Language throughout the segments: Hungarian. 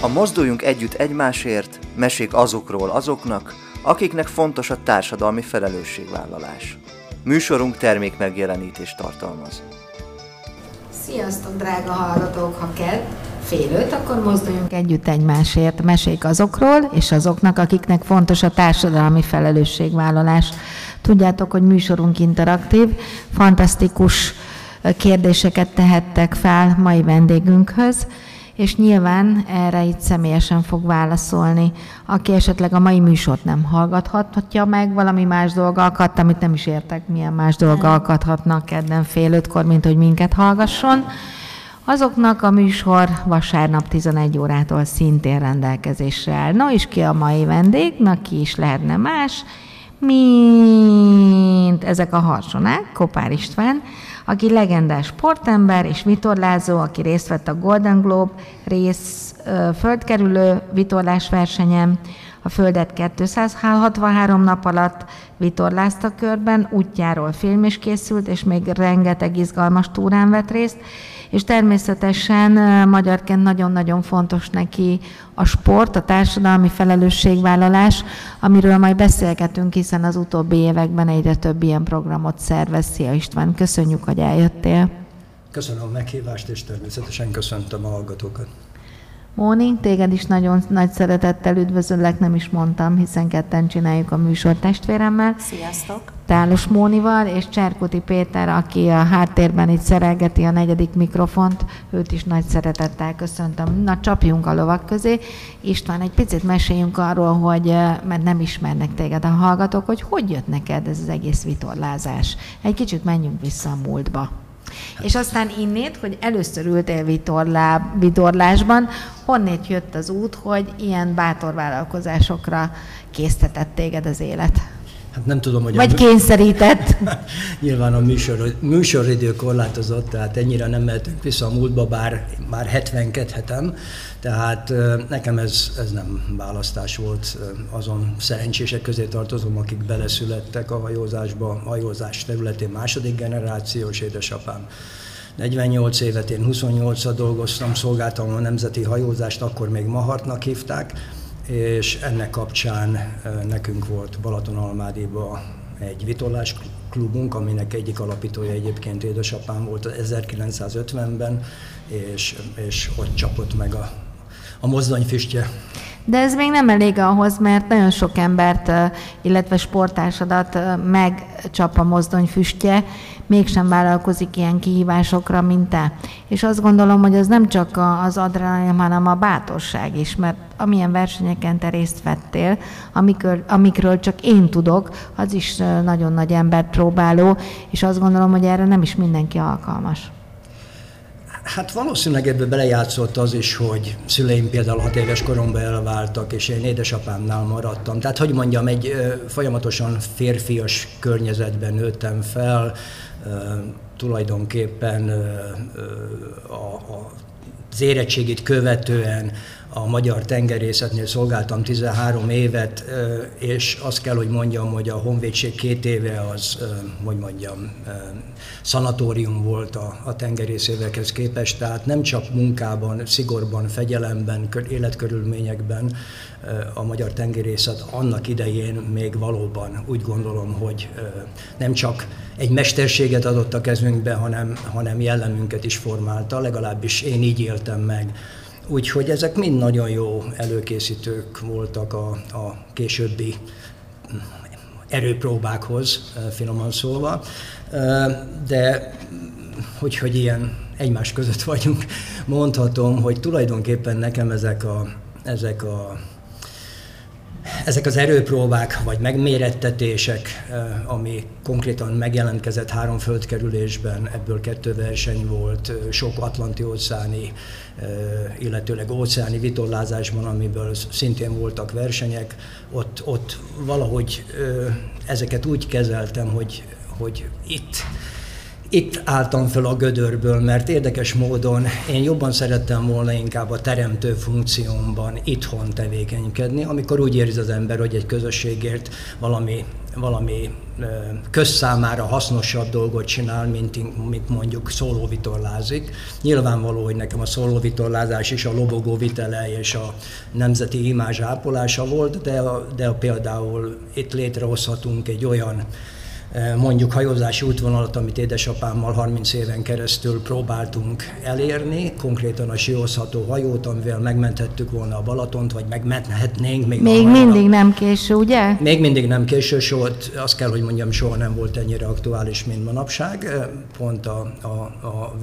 A Mozduljunk Együtt Egymásért mesék azokról azoknak, akiknek fontos a társadalmi felelősségvállalás. Műsorunk termék megjelenítést tartalmaz. Sziasztok, drága hallgatók! Ha kedd, fél öt, akkor mozduljunk együtt egymásért. Mesék azokról, és azoknak, akiknek fontos a társadalmi felelősségvállalás. Tudjátok, hogy műsorunk interaktív, fantasztikus kérdéseket tehettek fel mai vendégünkhöz, és nyilván erre itt személyesen fog válaszolni. Aki esetleg a mai műsort nem hallgathatja meg, valami más dolga akadt, amit nem is értek, milyen más dolga akadhatnak kedden fél ötkor, mint hogy minket hallgasson. Azoknak a műsor vasárnap 11 órától szintén rendelkezésre áll. No, és ki a mai vendég, na ki is lehetne más, mint ezek a harsonák, Kopár István, aki legendás sportember és vitorlázó, aki részt vett a Golden Globe rész földkerülő vitorlás versenyen, a Földet 263 nap alatt vitorlázta körben, útjáról film is készült, és még rengeteg izgalmas túrán vett részt, és természetesen magyarként nagyon-nagyon fontos neki a sport, a társadalmi felelősségvállalás, amiről majd beszélgetünk, hiszen az utóbbi években egyre több ilyen programot szervez. Szia István, köszönjük, hogy eljöttél. Köszönöm a meghívást, és természetesen köszöntöm a hallgatókat. Móni, téged is nagyon nagy szeretettel üdvözöllek, nem is mondtam, hiszen ketten csináljuk a műsor testvéremmel. Sziasztok! Tálos Mónival, és Cserkuti Péter, aki a háttérben itt szerelgeti a negyedik mikrofont, őt is nagy szeretettel köszöntöm. Na, csapjunk a lovak közé. István, egy picit meséljünk arról, hogy, mert nem ismernek téged a hallgatók, hogy hogy jött neked ez az egész vitorlázás. Egy kicsit menjünk vissza a múltba. És aztán innét, hogy először ültél vitorlá, vitorlásban, honnét jött az út, hogy ilyen bátor vállalkozásokra késztetett téged az élet? Hát nem tudom, hogy... Vagy a... kényszerített. Nyilván a műsor, műsoridő korlátozott, tehát ennyire nem mehetünk vissza a múltba, bár már 72 tehát nekem ez, ez nem választás volt, azon szerencsések közé tartozom, akik beleszülettek a hajózásba, hajózás területén második generációs édesapám. 48 évet, én 28 dolgoztam, szolgáltam a nemzeti hajózást, akkor még Mahartnak hívták, és ennek kapcsán nekünk volt Balatonalmádiba egy vitorlás klubunk, aminek egyik alapítója egyébként édesapám volt 1950-ben, és, és ott csapott meg a, a mozdonyfüstje. De ez még nem elég ahhoz, mert nagyon sok embert, illetve sportársadat megcsap a mozdony füstje, mégsem vállalkozik ilyen kihívásokra, mint te. És azt gondolom, hogy az nem csak az adrenalin, hanem a bátorság is, mert amilyen versenyeken te részt vettél, amikről, amikről csak én tudok, az is nagyon nagy embert próbáló, és azt gondolom, hogy erre nem is mindenki alkalmas. Hát valószínűleg ebbe belejátszott az is, hogy szüleim például hat éves koromban elváltak, és én édesapámnál maradtam. Tehát, hogy mondjam, egy folyamatosan férfias környezetben nőttem fel, tulajdonképpen a, a, az érettségit követően a magyar tengerészetnél szolgáltam 13 évet, és azt kell, hogy mondjam, hogy a honvédség két éve az, hogy mondjam, szanatórium volt a, a tengerészévekhez képest, tehát nem csak munkában, szigorban, fegyelemben, életkörülményekben a magyar tengerészet annak idején még valóban úgy gondolom, hogy nem csak egy mesterséget adott a kezünkbe, hanem, hanem jellemünket is formálta, legalábbis én így éltem meg Úgyhogy ezek mind nagyon jó előkészítők voltak a, a későbbi erőpróbákhoz, finoman szólva. De hogy, hogy ilyen egymás között vagyunk, mondhatom, hogy tulajdonképpen nekem ezek a, ezek a ezek az erőpróbák vagy megmérettetések, eh, ami konkrétan megjelentkezett három földkerülésben, ebből kettő verseny volt, eh, sok atlanti-óceáni, eh, illetőleg óceáni vitorlázásban, amiből szintén voltak versenyek, ott, ott valahogy ezeket úgy kezeltem, hogy, hogy itt itt álltam fel a gödörből, mert érdekes módon én jobban szerettem volna inkább a teremtő funkciómban itthon tevékenykedni, amikor úgy érzi az ember, hogy egy közösségért valami valami közszámára hasznosabb dolgot csinál, mint, mint mondjuk szólóvitorlázik. Nyilvánvaló, hogy nekem a szólóvitorlázás is a lobogó vitele és a nemzeti imázs ápolása volt, de, de például itt létrehozhatunk egy olyan mondjuk hajózási útvonalat, amit édesapámmal 30 éven keresztül próbáltunk elérni, konkrétan a siózható hajót, amivel megmenthettük volna a Balatont, vagy megmenthetnénk. Még, még mindig nem késő, ugye? Még mindig nem késő, soha, azt kell, hogy mondjam, soha nem volt ennyire aktuális, mint manapság. Eh, pont a, a, a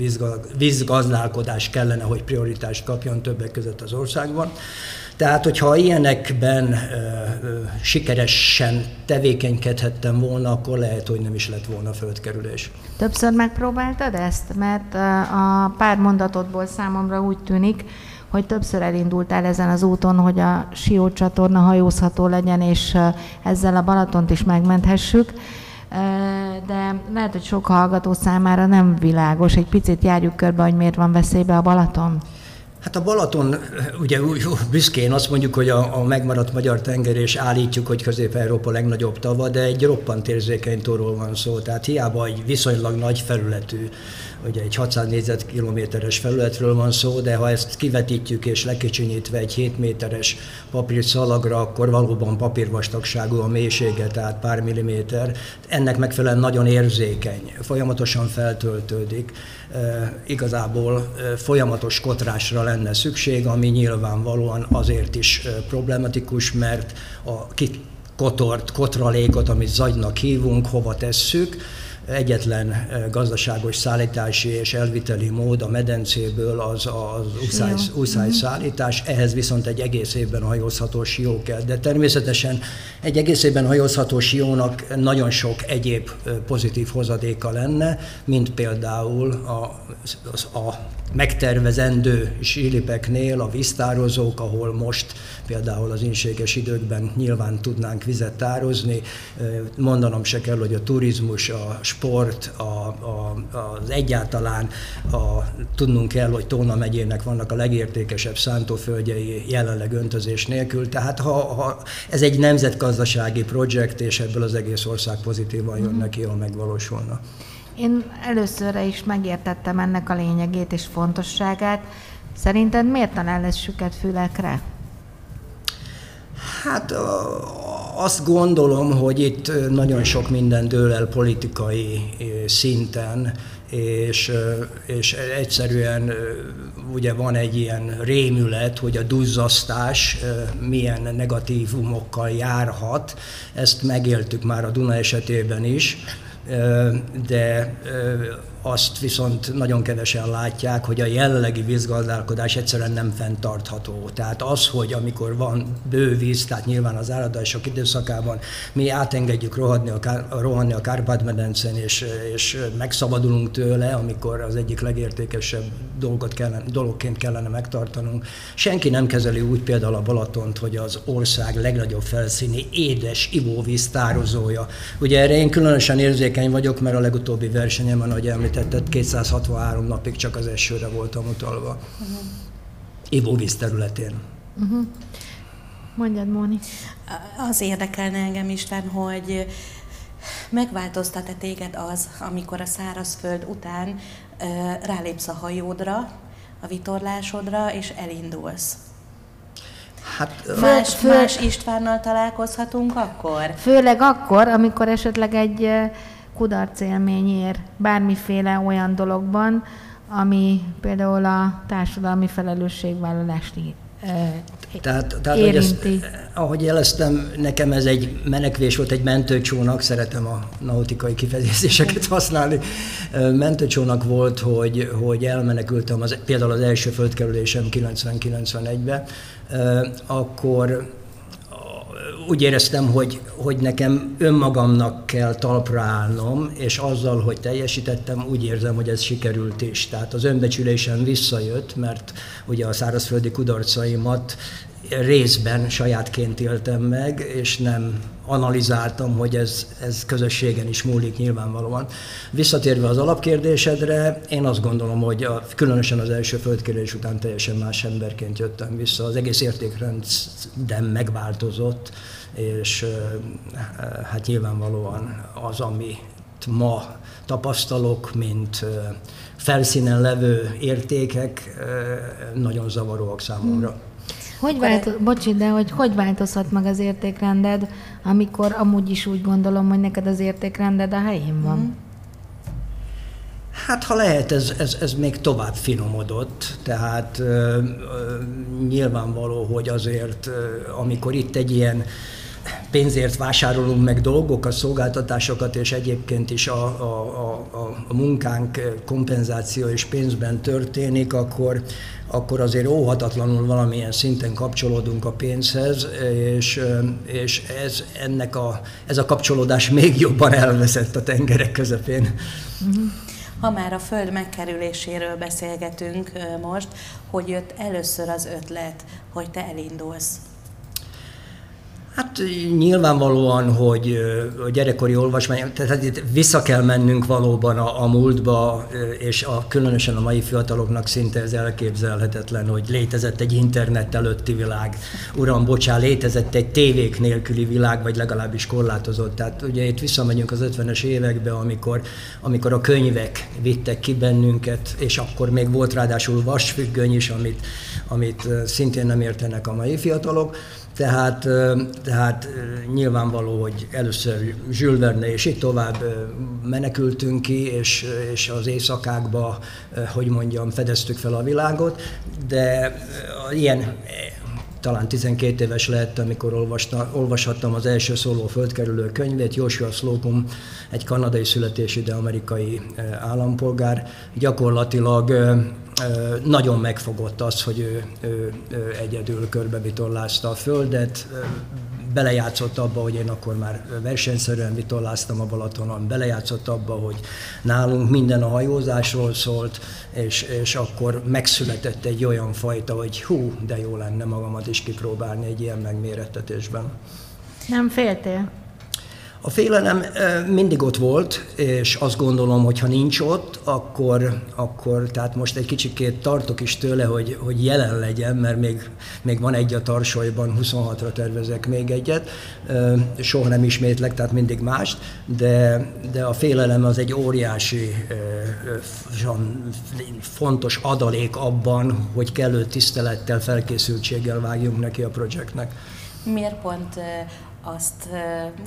vízgazdálkodás kellene, hogy prioritást kapjon többek között az országban. Tehát, hogyha ilyenekben ö, ö, sikeresen tevékenykedhettem volna, akkor lehet, hogy nem is lett volna földkerülés. Többször megpróbáltad ezt? Mert a pár mondatodból számomra úgy tűnik, hogy többször elindultál ezen az úton, hogy a Sió csatorna hajózható legyen, és ezzel a Balatont is megmenthessük. De lehet, hogy sok hallgató számára nem világos. Egy picit járjuk körbe, hogy miért van veszélybe a Balaton. Hát a Balaton, ugye büszkén azt mondjuk, hogy a, a megmaradt magyar tenger, és állítjuk, hogy Közép-Európa legnagyobb tava, de egy roppant érzékeny tóról van szó, tehát hiába egy viszonylag nagy felületű ugye egy 600 négyzetkilométeres felületről van szó, de ha ezt kivetítjük és lekicsinyítve egy 7 méteres szalagra, akkor valóban papírvastagságú a mélysége, tehát pár milliméter. Ennek megfelelően nagyon érzékeny, folyamatosan feltöltődik. E, igazából e, folyamatos kotrásra lenne szükség, ami nyilvánvalóan azért is e, problematikus, mert a kikotort, kotralékot, amit zagynak hívunk, hova tesszük, egyetlen eh, gazdaságos szállítási és elviteli mód a medencéből az az úszály uh-huh. szállítás, ehhez viszont egy egész évben hajózható sió kell. De természetesen egy egész évben hajózható siónak nagyon sok egyéb eh, pozitív hozadéka lenne, mint például a, a megtervezendő sílipeknél a víztározók, ahol most például az inséges időkben nyilván tudnánk vizet tározni. Mondanom se kell, hogy a turizmus, a sport, a, a, az egyáltalán a, tudnunk kell, hogy Tóna megyének vannak a legértékesebb szántóföldjei jelenleg öntözés nélkül. Tehát ha, ha ez egy nemzetgazdasági projekt, és ebből az egész ország pozitívan jön neki, ha megvalósulna. Én előszörre is megértettem ennek a lényegét és fontosságát. Szerinted miért talál ez süket fülekre? Hát azt gondolom, hogy itt nagyon sok minden dől el politikai szinten, és, és egyszerűen ugye van egy ilyen rémület, hogy a duzzasztás milyen negatívumokkal járhat. Ezt megéltük már a Duna esetében is, de azt viszont nagyon kevesen látják, hogy a jelenlegi vízgazdálkodás egyszerűen nem fenntartható. Tehát az, hogy amikor van bő víz, tehát nyilván az áradások időszakában mi átengedjük rohadni a, rohanni a Kárpát-medencén, és, és megszabadulunk tőle, amikor az egyik legértékesebb dolgot kellene, dologként kellene megtartanunk. Senki nem kezeli úgy például a Balatont, hogy az ország legnagyobb felszíni édes ivóvíz tározója. Ugye erre én különösen érzékeny vagyok, mert a legutóbbi versenyemen, ahogy említettem, említetted, 263 napig csak az esőre voltam utalva. Uh-huh. Ivóvíz területén. Uh-huh. Mondjad, Móni. Az érdekelne engem, Isten, hogy megváltoztat-e téged az, amikor a szárazföld után rálépsz a hajódra, a vitorlásodra, és elindulsz? Hát, más, fő, más Istvánnal találkozhatunk akkor? Főleg akkor, amikor esetleg egy kudarc élmény ér bármiféle olyan dologban, ami például a társadalmi felelősségvállalást tehát, tehát Hogy ezt, ahogy jeleztem, nekem ez egy menekvés volt, egy mentőcsónak, szeretem a nautikai kifejezéseket használni. Mentőcsónak volt, hogy, hogy elmenekültem az, például az első földkerülésem 90-91-ben, akkor úgy éreztem, hogy, hogy nekem önmagamnak kell talpra állnom, és azzal, hogy teljesítettem, úgy érzem, hogy ez sikerült is. Tehát az önbecsülésem visszajött, mert ugye a szárazföldi kudarcaimat részben sajátként éltem meg, és nem analizáltam, hogy ez, ez közösségen is múlik nyilvánvalóan. Visszatérve az alapkérdésedre, én azt gondolom, hogy a, különösen az első földkérés után teljesen más emberként jöttem vissza. Az egész értékrendem megváltozott, és hát nyilvánvalóan az, amit ma tapasztalok, mint felszínen levő értékek, nagyon zavaróak számomra. Hmm. Hogy vált, bocsi, de hogy hogy változhat meg az értékrended, amikor amúgy is úgy gondolom, hogy neked az értékrended a helyén van? Mm. Hát ha lehet, ez, ez, ez még tovább finomodott, tehát ö, ö, nyilvánvaló, hogy azért, ö, amikor itt egy ilyen pénzért vásárolunk meg dolgokat, szolgáltatásokat, és egyébként is a, a, a, a munkánk kompenzáció és pénzben történik, akkor, akkor azért óhatatlanul valamilyen szinten kapcsolódunk a pénzhez, és, és ez, ennek a, ez a kapcsolódás még jobban elveszett a tengerek közepén. Ha már a Föld megkerüléséről beszélgetünk most, hogy jött először az ötlet, hogy te elindulsz? Hát nyilvánvalóan, hogy a gyerekkori olvasmány, tehát itt vissza kell mennünk valóban a, a múltba, és a, különösen a mai fiataloknak szinte ez elképzelhetetlen, hogy létezett egy internet előtti világ. Uram, bocsá, létezett egy tévék nélküli világ, vagy legalábbis korlátozott. Tehát ugye itt visszamegyünk az 50-es évekbe, amikor, amikor a könyvek vittek ki bennünket, és akkor még volt ráadásul vasfüggöny is, amit, amit szintén nem értenek a mai fiatalok tehát, tehát nyilvánvaló, hogy először Jules és itt tovább menekültünk ki, és, és az éjszakákba, hogy mondjam, fedeztük fel a világot, de ilyen talán 12 éves lett, amikor olvasta, olvashattam az első szóló földkerülő könyvét, Joshua Slocum, egy kanadai születésű, de amerikai állampolgár, gyakorlatilag nagyon megfogott az, hogy ő, ő, ő egyedül körbevitorlázta a Földet, belejátszott abba, hogy én akkor már versenyszerűen vitorláztam a Balatonon, belejátszott abba, hogy nálunk minden a hajózásról szólt, és, és akkor megszületett egy olyan fajta, hogy hú, de jó lenne magamat is kipróbálni egy ilyen megmérettetésben. Nem féltél? A félelem mindig ott volt, és azt gondolom, hogy ha nincs ott, akkor, akkor tehát most egy kicsikét tartok is tőle, hogy, hogy jelen legyen, mert még, még van egy a tarsolyban, 26-ra tervezek még egyet, soha nem ismétlek, tehát mindig mást, de, de a félelem az egy óriási fontos adalék abban, hogy kellő tisztelettel, felkészültséggel vágjunk neki a projektnek. Miért pont azt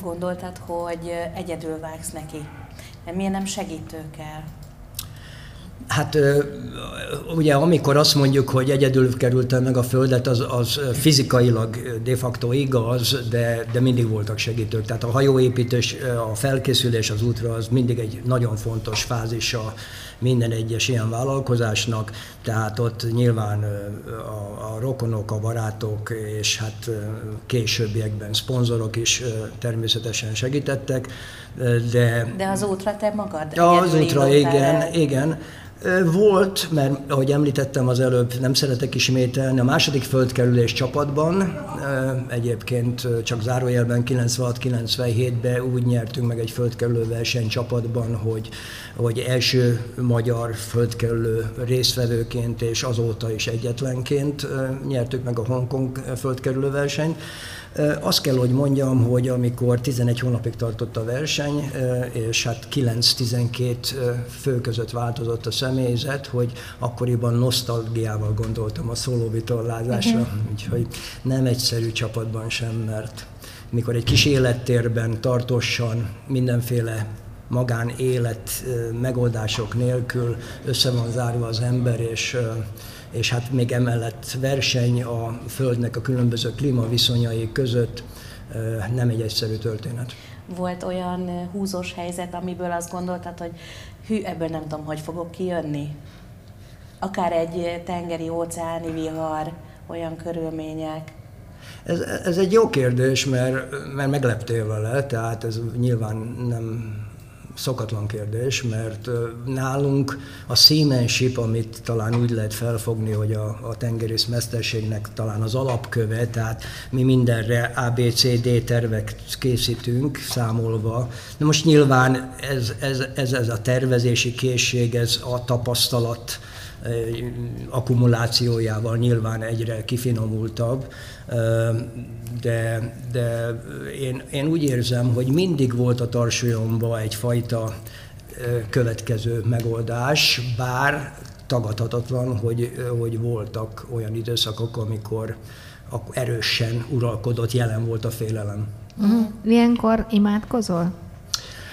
gondoltad, hogy egyedül vágsz neki? Miért nem segítőkkel? Hát ugye amikor azt mondjuk, hogy egyedül kerültem meg a Földet, az, az fizikailag de facto igaz, de, de mindig voltak segítők. Tehát a hajóépítés, a felkészülés az útra az mindig egy nagyon fontos fázisa minden egyes ilyen vállalkozásnak, tehát ott nyilván a, a rokonok, a barátok és hát későbbiekben szponzorok is természetesen segítettek, de... De az útra te magad? Az útra, igen, igen. Volt, mert ahogy említettem az előbb, nem szeretek ismételni, a második földkerülés csapatban, egyébként csak zárójelben 96-97-ben úgy nyertünk meg egy földkerülő verseny csapatban, hogy, hogy első magyar földkerülő résztvevőként és azóta is egyetlenként nyertük meg a Hongkong földkerülő versenyt. Azt kell, hogy mondjam, hogy amikor 11 hónapig tartott a verseny, és hát 9-12 fő között változott a személyzet, hogy akkoriban nosztalgiával gondoltam a szólóvitorlázásra, uh-huh. úgyhogy nem egyszerű csapatban sem, mert mikor egy kis élettérben tartósan mindenféle magánélet megoldások nélkül össze van zárva az ember, és és hát még emellett verseny a Földnek a különböző klímaviszonyai között nem egy egyszerű történet. Volt olyan húzós helyzet, amiből azt gondoltad, hogy hű, ebből nem tudom, hogy fogok kijönni? Akár egy tengeri óceáni vihar, olyan körülmények. Ez, ez egy jó kérdés, mert, mert megleptél vele, tehát ez nyilván nem szokatlan kérdés, mert nálunk a seamanship, amit talán úgy lehet felfogni, hogy a, a tengerész mesterségnek talán az alapköve, tehát mi mindenre ABCD tervek készítünk, számolva. Na most nyilván ez, ez, ez, ez a tervezési készség, ez a tapasztalat, akkumulációjával nyilván egyre kifinomultabb, de, de én, én úgy érzem, hogy mindig volt a tarsolyomban egyfajta következő megoldás, bár tagadhatatlan, hogy, hogy voltak olyan időszakok, amikor erősen uralkodott, jelen volt a félelem. Uh-huh. Ilyenkor imádkozol?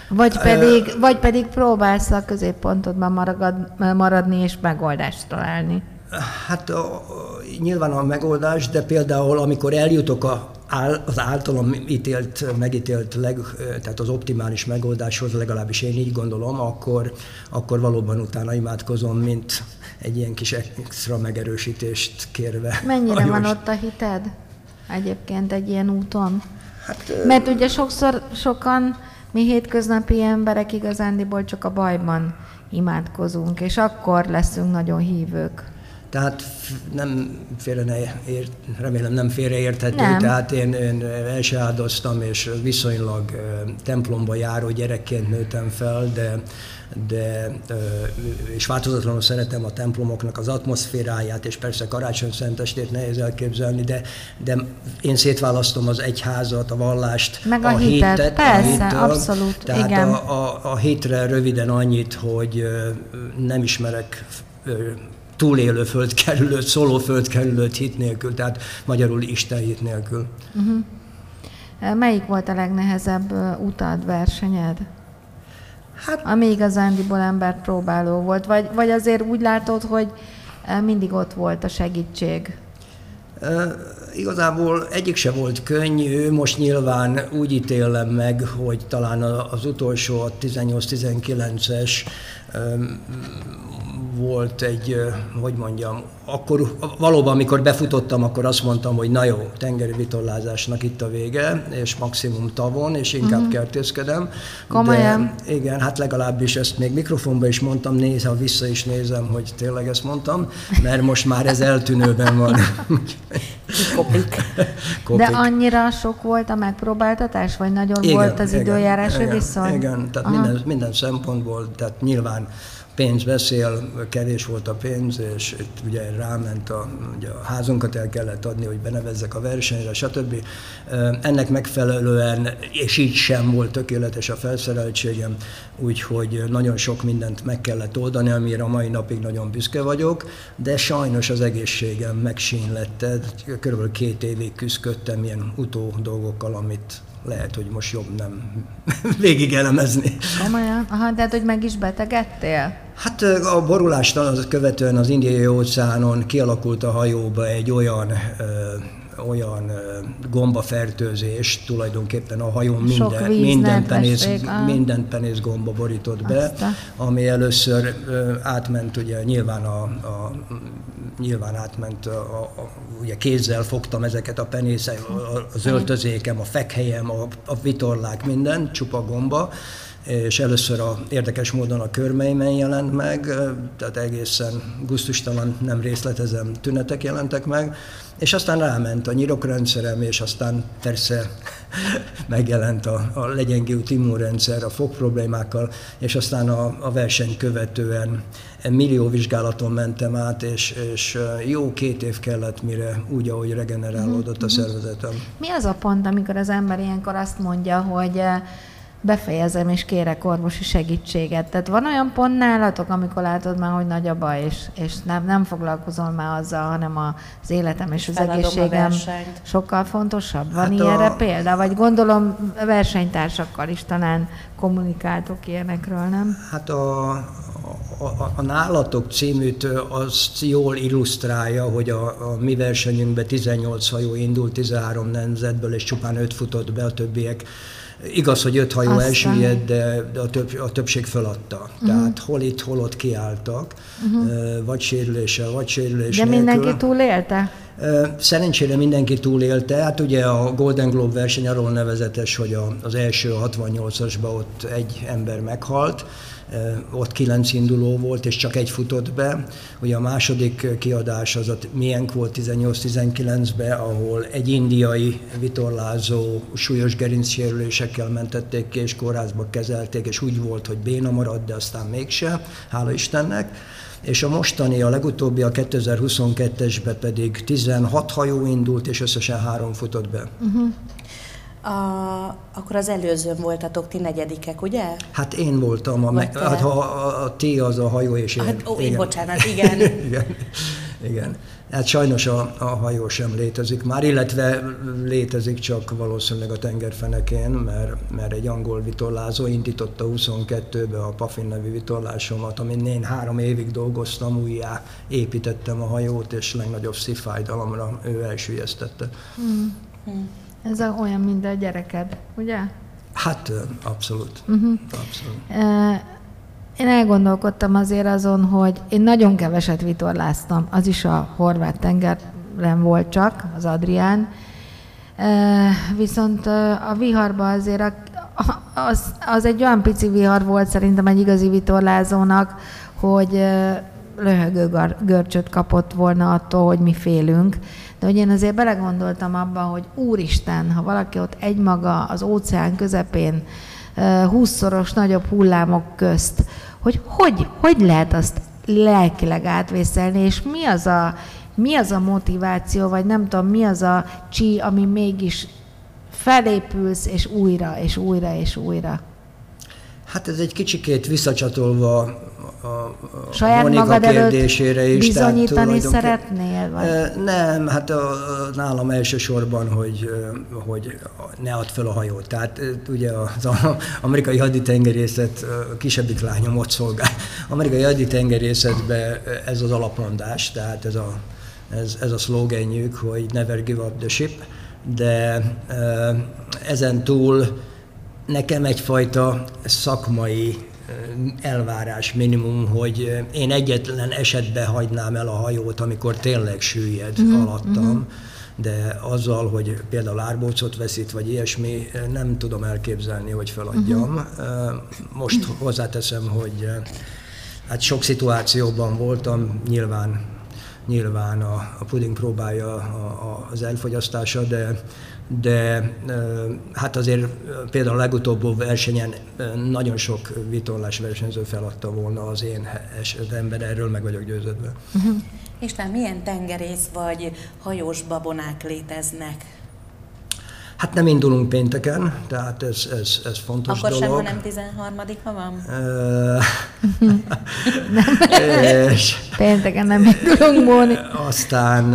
Vagy pedig, uh, vagy pedig próbálsz a középpontodban maragad, maradni és megoldást találni? Hát a, nyilván a megoldás, de például amikor eljutok a, az általam ítélt, megítélt, leg, tehát az optimális megoldáshoz, legalábbis én így gondolom, akkor, akkor valóban utána imádkozom, mint egy ilyen kis extra megerősítést kérve. Mennyire van ott a hited egyébként egy ilyen úton? Hát, Mert ugye sokszor sokan mi hétköznapi emberek igazándiból csak a bajban imádkozunk, és akkor leszünk nagyon hívők. Tehát nem félre ért, remélem nem félreérthető, nem. tehát én, én el se áldoztam, és viszonylag templomba járó gyerekként nőttem fel, de de, és változatlanul szeretem a templomoknak az atmoszféráját, és persze karácsony szentestét nehéz elképzelni, de, de én szétválasztom az egyházat, a vallást, Meg a, a hitet, hitet persze, a hittől, abszolút, tehát igen. A, a, a hitre röviden annyit, hogy nem ismerek túlélő földkerülőt, szóló földkerülőt hit nélkül, tehát magyarul Isten hit nélkül. Uh-huh. Melyik volt a legnehezebb utad, versenyed? Hát, ami igazándiból embert próbáló volt, vagy, vagy azért úgy látod, hogy mindig ott volt a segítség? E, igazából egyik se volt könnyű, most nyilván úgy ítélem meg, hogy talán az utolsó, a 18-19-es volt egy, hogy mondjam, akkor valóban, amikor befutottam, akkor azt mondtam, hogy na jó, tengeri vitorlázásnak itt a vége, és maximum tavon, és inkább uh-huh. kertészkedem. Komolyan? De igen, hát legalábbis ezt még mikrofonban is mondtam, néha vissza is nézem, hogy tényleg ezt mondtam, mert most már ez eltűnőben van. Kopik. Kopik. De annyira sok volt a megpróbáltatás, vagy nagyon igen, volt az igen, időjárási igen, viszony? Igen, tehát minden, minden szempontból, tehát nyilván pénz beszél, kevés volt a pénz, és itt ugye ráment a, ugye a házunkat el kellett adni, hogy benevezzek a versenyre, stb. Ennek megfelelően, és így sem volt tökéletes a felszereltségem, úgyhogy nagyon sok mindent meg kellett oldani, amire a mai napig nagyon büszke vagyok, de sajnos az egészségem megsínlette. Körülbelül két évig küzdöttem ilyen utó dolgokkal, amit lehet, hogy most jobb nem végig elemezni. Komolyan? Aha, de hát, hogy meg is betegedtél? Hát a borulást követően az indiai óceánon kialakult a hajóba egy olyan ö, olyan gombafertőzés, tulajdonképpen a hajón minden, minden, penész, minden penész gomba borított be, Aztán. ami először átment, ugye nyilván, a, a, nyilván átment, a, a, ugye kézzel fogtam ezeket a penészek, az öltözékem, a fekhelyem, a, a vitorlák, minden, csupa gomba, és először a, érdekes módon a körmeimen jelent meg, tehát egészen guztustalan, nem részletezem, tünetek jelentek meg, és aztán ráment a nyirokrendszerem, és aztán persze megjelent a, a legyengült immunrendszer a fog problémákkal, és aztán a, a verseny követően millió vizsgálaton mentem át, és, és jó két év kellett, mire úgy, ahogy regenerálódott a mhm, mhm. szervezetem. Mi az a pont, amikor az ember ilyenkor azt mondja, hogy befejezem és kérek orvosi segítséget. Tehát van olyan pont nálatok, amikor látod már, hogy nagy a baj, és, és nem, nem foglalkozol már azzal, hanem az életem és az egészségem sokkal fontosabb. Van hát ilyenre a... példa? Vagy gondolom versenytársakkal is talán kommunikáltok ilyenekről, nem? Hát a, a, a Nálatok címűt az jól illusztrálja, hogy a, a mi versenyünkben 18 hajó indult, 13 nemzetből, és csupán 5 futott be, a többiek Igaz, hogy öt hajó Aztán. elsüllyedt, de, a, több, a többség feladta. Uh-huh. Tehát hol itt, hol ott kiálltak, uh-huh. vagy sérüléssel, vagy sérülés De nélkül. mindenki túlélte? Szerencsére mindenki túlélte, hát ugye a Golden Globe verseny arról nevezetes, hogy az első 68-asban ott egy ember meghalt, ott kilenc induló volt, és csak egy futott be. Ugye a második kiadás az a miénk volt 18-19-ben, ahol egy indiai vitorlázó súlyos gerincsérülésekkel mentették ki, és kórházba kezelték, és úgy volt, hogy béna maradt, de aztán mégse, hála Istennek és a mostani, a legutóbbi, a 2022-esbe pedig 16 hajó indult, és összesen három futott be. Uh-huh. A, akkor az előzőn voltatok ti negyedikek, ugye? Hát én voltam, a, me, hát ha a, a ti az a hajó, és én. Hát, ó, igen. bocsánat, igen. igen. igen. Hát sajnos a, a hajó sem létezik már, illetve létezik csak valószínűleg a tengerfenekén, mert, mert egy angol vitorlázó indította 22-be a Pafin nevű vitorlásomat, amin én három évig dolgoztam, újjá építettem a hajót, és legnagyobb szívfájdalomra ő elsüllyesztette. Mm. Mm. Ez olyan, mint a gyereked, ugye? Hát abszolút. Uh-huh. abszolút. Én elgondolkodtam azért azon, hogy én nagyon keveset vitorláztam, az is a horvát tengeren volt csak, az Adrián, viszont a viharban azért a, az, az egy olyan pici vihar volt szerintem egy igazi vitorlázónak, hogy löhögő görcsöt kapott volna attól, hogy mi félünk. De hogy én azért belegondoltam abba, hogy úristen, ha valaki ott egymaga az óceán közepén húszszoros nagyobb hullámok közt, hogy hogy, hogy lehet azt lelkileg átvészelni, és mi az a mi az a motiváció, vagy nem tudom, mi az a csi, ami mégis felépülsz, és újra, és újra, és újra. Hát ez egy kicsikét visszacsatolva a, a Saját Monika magad kérdésére is. Bizonyítani tehát, szeretnél? Vagy? Nem, hát a, nálam elsősorban, hogy, hogy ne add fel a hajót. Tehát ugye az amerikai haditengerészet, kisebbik lányom ott szolgál. Amerikai haditengerészetben ez az alapmondás, tehát ez a, ez, ez a szlogenjük, hogy never give up the ship, de ezen túl nekem egyfajta szakmai elvárás minimum, hogy én egyetlen esetben hagynám el a hajót, amikor tényleg süllyed uh-huh, alattam, uh-huh. de azzal, hogy például árbócot veszít, vagy ilyesmi, nem tudom elképzelni, hogy feladjam. Uh-huh. Most hozzáteszem, hogy hát sok szituációban voltam, nyilván nyilván a, a puding próbálja a, a, az elfogyasztása, de de hát azért például a legutóbbi versenyen nagyon sok vitorlás versenyző feladta volna az én esetemben, erről meg vagyok győződve. Uh-huh. Isten, milyen tengerész vagy hajós babonák léteznek? Hát nem indulunk pénteken, tehát ez, ez, ez fontos Akkor dolog. Akkor sem, ha nem 13 van? és, pénteken nem indulunk, Móni. Aztán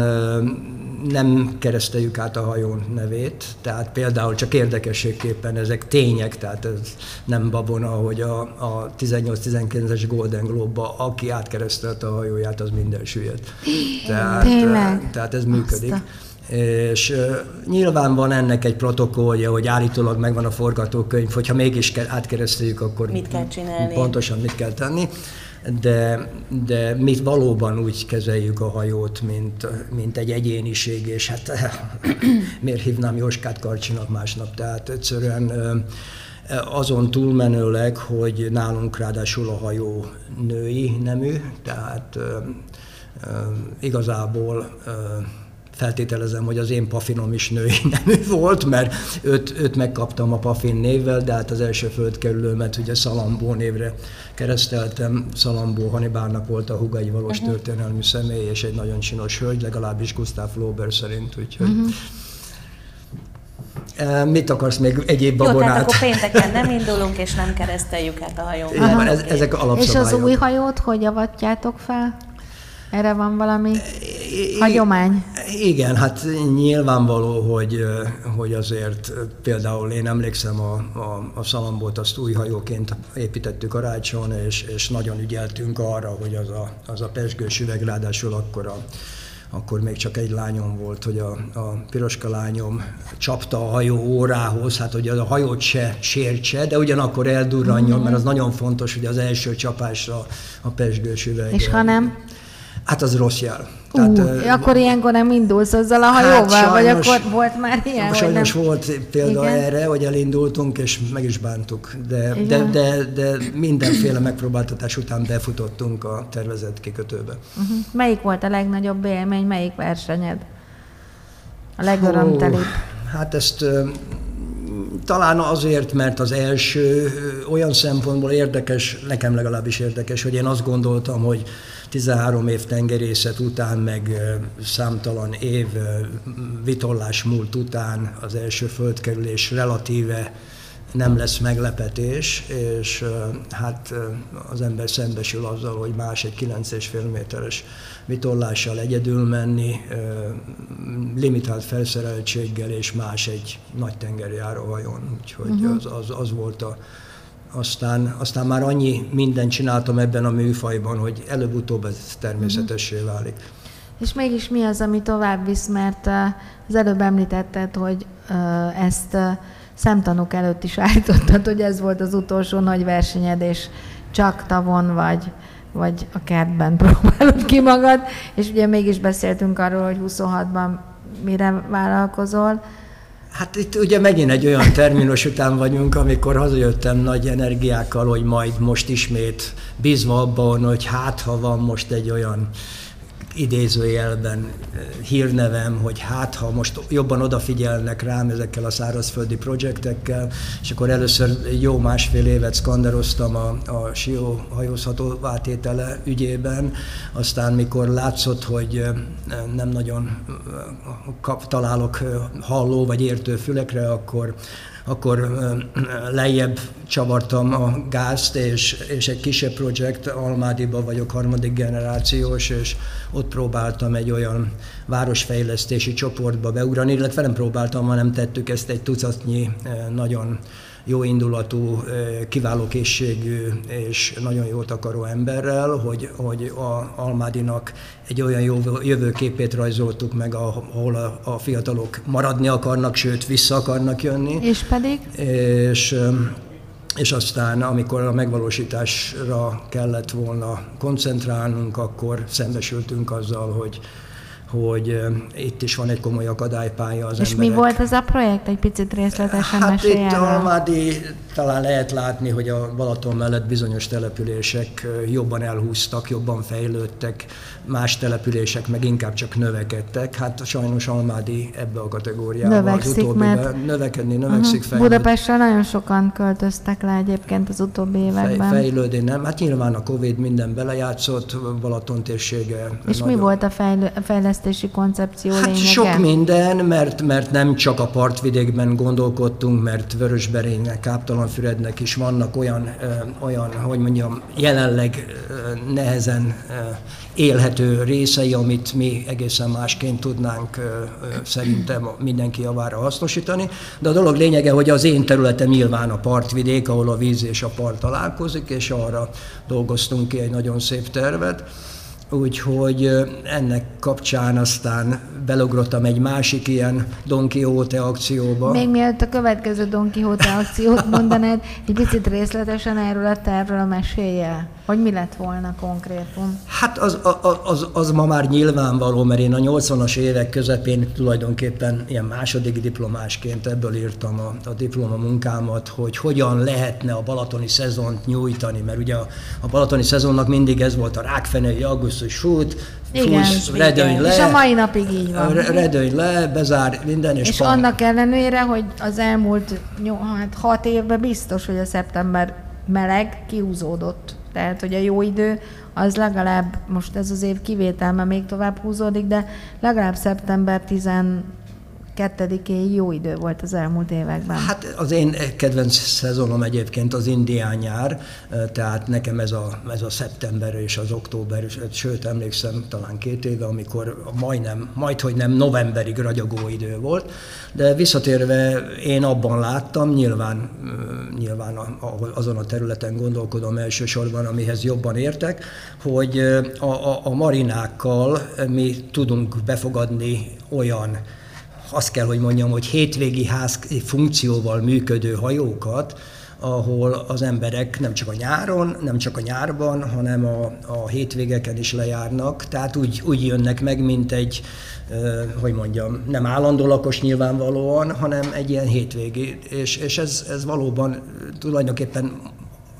nem kereszteljük át a hajón nevét, tehát például csak érdekességképpen ezek tények, tehát ez nem babona, hogy a, a 18-19-es Golden Globe-ba, aki átkeresztelte a hajóját, az minden süllyedt. Tehát, Tényleg? tehát ez működik. És nyilván van ennek egy protokollja, hogy állítólag megvan a forgatókönyv, hogyha mégis átkereszteljük, akkor mit kell csinálni? pontosan mit kell tenni de, de mi valóban úgy kezeljük a hajót, mint, mint egy egyéniség, és hát miért hívnám Jóskát Karcsinak másnap, tehát egyszerűen azon túlmenőleg, hogy nálunk ráadásul a hajó női nemű, tehát igazából feltételezem, hogy az én pafinom is női nemű volt, mert őt, őt megkaptam a pafin névvel, de hát az első földkerülőmet ugye Szalambó névre kereszteltem. Szalambó Hanibálnak volt a huga, egy valós uh-huh. történelmű személy, és egy nagyon csinos hölgy, legalábbis Gustav Lauber szerint, úgyhogy... Uh-huh. Mit akarsz még egyéb babonát? Jó, tehát akkor pénteken nem indulunk, és nem kereszteljük át a hajót. Igen, ez, ezek alapszabályok. És az új hajót hogy avatjátok fel? Erre van valami hagyomány? Igen, hát nyilvánvaló, hogy, hogy azért például én emlékszem a, a, a Szalambot, azt új hajóként építettük a Rácson, és, és nagyon ügyeltünk arra, hogy az a, az a pesgős üveg, ráadásul akkor a, akkor még csak egy lányom volt, hogy a, a piroska lányom csapta a hajó órához, hát hogy a hajót se sértse, de ugyanakkor eldurranjon, mm-hmm. mert az nagyon fontos, hogy az első csapásra a pesgős üveg. És ha nem? Hát az rossz jel. Tehát, uh, akkor ilyenkor nem indulsz azzal a hát hajóval, hát sajnos, vagy akkor volt már ilyen? Sajnos nem... volt példa Igen? erre, hogy elindultunk, és meg is bántuk. De, de, de, de mindenféle megpróbáltatás után befutottunk a tervezett kikötőbe. Uh-huh. Melyik volt a legnagyobb élmény, melyik versenyed? A legörömtelibb? Hát ezt talán azért, mert az első olyan szempontból érdekes, nekem legalábbis érdekes, hogy én azt gondoltam, hogy 13 év tengerészet után, meg számtalan év vitollás múlt után az első földkerülés relatíve nem lesz meglepetés, és hát az ember szembesül azzal, hogy más egy 9,5 méteres vitollással egyedül menni, limitált felszereltséggel, és más egy nagy tengerjáró hajón. Úgyhogy uh-huh. az, az, az volt a, aztán, aztán már annyi mindent csináltam ebben a műfajban, hogy előbb-utóbb ez természetessé mhm. válik. És mégis mi az, ami tovább visz, mert az előbb említetted, hogy ezt szemtanúk előtt is állítottad, hogy ez volt az utolsó nagy versenyed, és csak tavon vagy, vagy a kertben próbálod ki magad, és ugye mégis beszéltünk arról, hogy 26-ban mire vállalkozol. Hát itt ugye megint egy olyan terminus után vagyunk, amikor hazajöttem nagy energiákkal, hogy majd most ismét bízva abban, hogy hát ha van most egy olyan idézőjelben eh, hírnevem, hogy hát ha most jobban odafigyelnek rám ezekkel a szárazföldi projektekkel, és akkor először jó másfél évet skanderoztam a, a Sió hajózható átétele ügyében, aztán mikor látszott, hogy eh, nem nagyon eh, kap, találok halló vagy értő fülekre, akkor akkor lejjebb csavartam a gázt, és, és egy kisebb projekt, Almádiba vagyok harmadik generációs, és ott próbáltam egy olyan városfejlesztési csoportba beugrani, illetve nem próbáltam, hanem tettük ezt egy tucatnyi nagyon jó indulatú, kiváló készségű és nagyon jót akaró emberrel, hogy, hogy a Almádinak egy olyan jó jövőképét rajzoltuk meg, ahol a, a fiatalok maradni akarnak, sőt vissza akarnak jönni. És pedig? És és aztán, amikor a megvalósításra kellett volna koncentrálnunk, akkor szembesültünk azzal, hogy hogy itt is van egy komoly akadálypálya az És emberek. mi volt ez a projekt? Egy picit részletesen Hát itt Almádi talán lehet látni, hogy a Balaton mellett bizonyos települések jobban elhúztak, jobban fejlődtek, más települések meg inkább csak növekedtek. Hát sajnos Almádi ebbe a kategóriába Növekszik, az utóbbi mert... növekedni, növekszik, uh-huh. Budapestre nagyon sokan költöztek le egyébként az utóbbi években. Fej, fejlődni nem. Hát nyilván a Covid minden belejátszott, Balaton térsége. És nagyon... mi volt a fejlő, fejlesztési koncepció hát lényege? sok minden, mert, mert nem csak a partvidékben gondolkodtunk, mert Vörösberénynek, Káptalanfürednek is vannak olyan, olyan, hogy mondjam, jelenleg nehezen élhető részei, amit mi egészen másként tudnánk szerintem mindenki javára hasznosítani. De a dolog lényege, hogy az én területem nyilván a partvidék, ahol a víz és a part találkozik, és arra dolgoztunk ki egy nagyon szép tervet. Úgyhogy ennek kapcsán aztán belugrottam egy másik ilyen Don Quixote akcióba. Még mielőtt a következő Don Quixote akciót mondanád, egy picit részletesen erről a tervről a mesélje, hogy mi lett volna konkrétum? Hát az, az, az ma már nyilvánvaló, mert én a 80-as évek közepén tulajdonképpen ilyen második diplomásként ebből írtam a, a diplomamunkámat, hogy hogyan lehetne a balatoni szezont nyújtani, mert ugye a, a balatoni szezonnak mindig ez volt a rákfenei augusztus igen, fúsz, redőny le. És a mai napig így van. Redőny le, bezár minden, és És pan. annak ellenére, hogy az elmúlt hát hat évben biztos, hogy a szeptember meleg kihúzódott. Tehát, hogy a jó idő az legalább, most ez az év kivétel, mert még tovább húzódik, de legalább szeptember 10 kettedikéig jó idő volt az elmúlt években. Hát az én kedvenc szezonom egyébként az indián nyár, tehát nekem ez a, ez a szeptember és az október, sőt emlékszem talán két éve, amikor majdnem, majd hogy nem novemberig ragyogó idő volt, de visszatérve én abban láttam, nyilván, nyilván azon a területen gondolkodom elsősorban, amihez jobban értek, hogy a, a, a marinákkal mi tudunk befogadni olyan azt kell, hogy mondjam, hogy hétvégi ház funkcióval működő hajókat, ahol az emberek nem csak a nyáron, nem csak a nyárban, hanem a, a hétvégeken is lejárnak, tehát úgy, úgy jönnek meg, mint egy, hogy mondjam, nem állandó lakos nyilvánvalóan, hanem egy ilyen hétvégi, és, és ez, ez valóban tulajdonképpen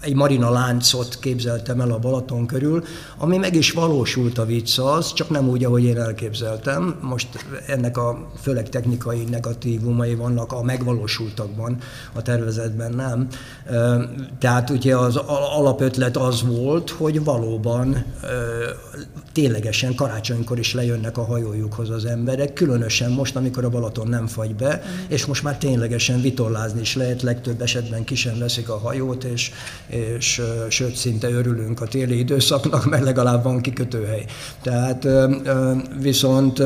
egy marina láncot képzeltem el a Balaton körül, ami meg is valósult a vicc az, csak nem úgy, ahogy én elképzeltem. Most ennek a főleg technikai negatívumai vannak a megvalósultakban, a tervezetben nem. Tehát ugye az alapötlet az volt, hogy valóban ténylegesen karácsonykor is lejönnek a hajójukhoz az emberek, különösen most, amikor a Balaton nem fagy be, és most már ténylegesen vitorlázni is lehet, legtöbb esetben ki sem veszik a hajót, és, és sőt, szinte örülünk a téli időszaknak, mert legalább van kikötőhely. Tehát viszont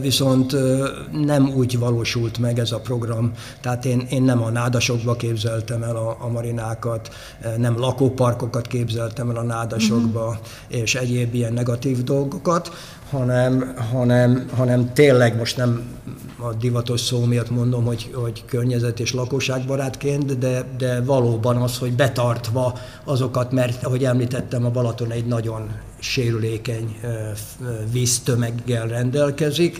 viszont nem úgy valósult meg ez a program, tehát én, én nem a nádasokba képzeltem el a, a marinákat, nem lakóparkokat képzeltem el a nádasokba, uh-huh. és egyéb ilyen negatív dolgokat, hanem, hanem, hanem tényleg most nem a divatos szó miatt mondom, hogy, hogy környezet és lakosságbarátként, de, de valóban az, hogy betartva azokat, mert ahogy említettem, a Balaton egy nagyon sérülékeny víztömeggel rendelkezik,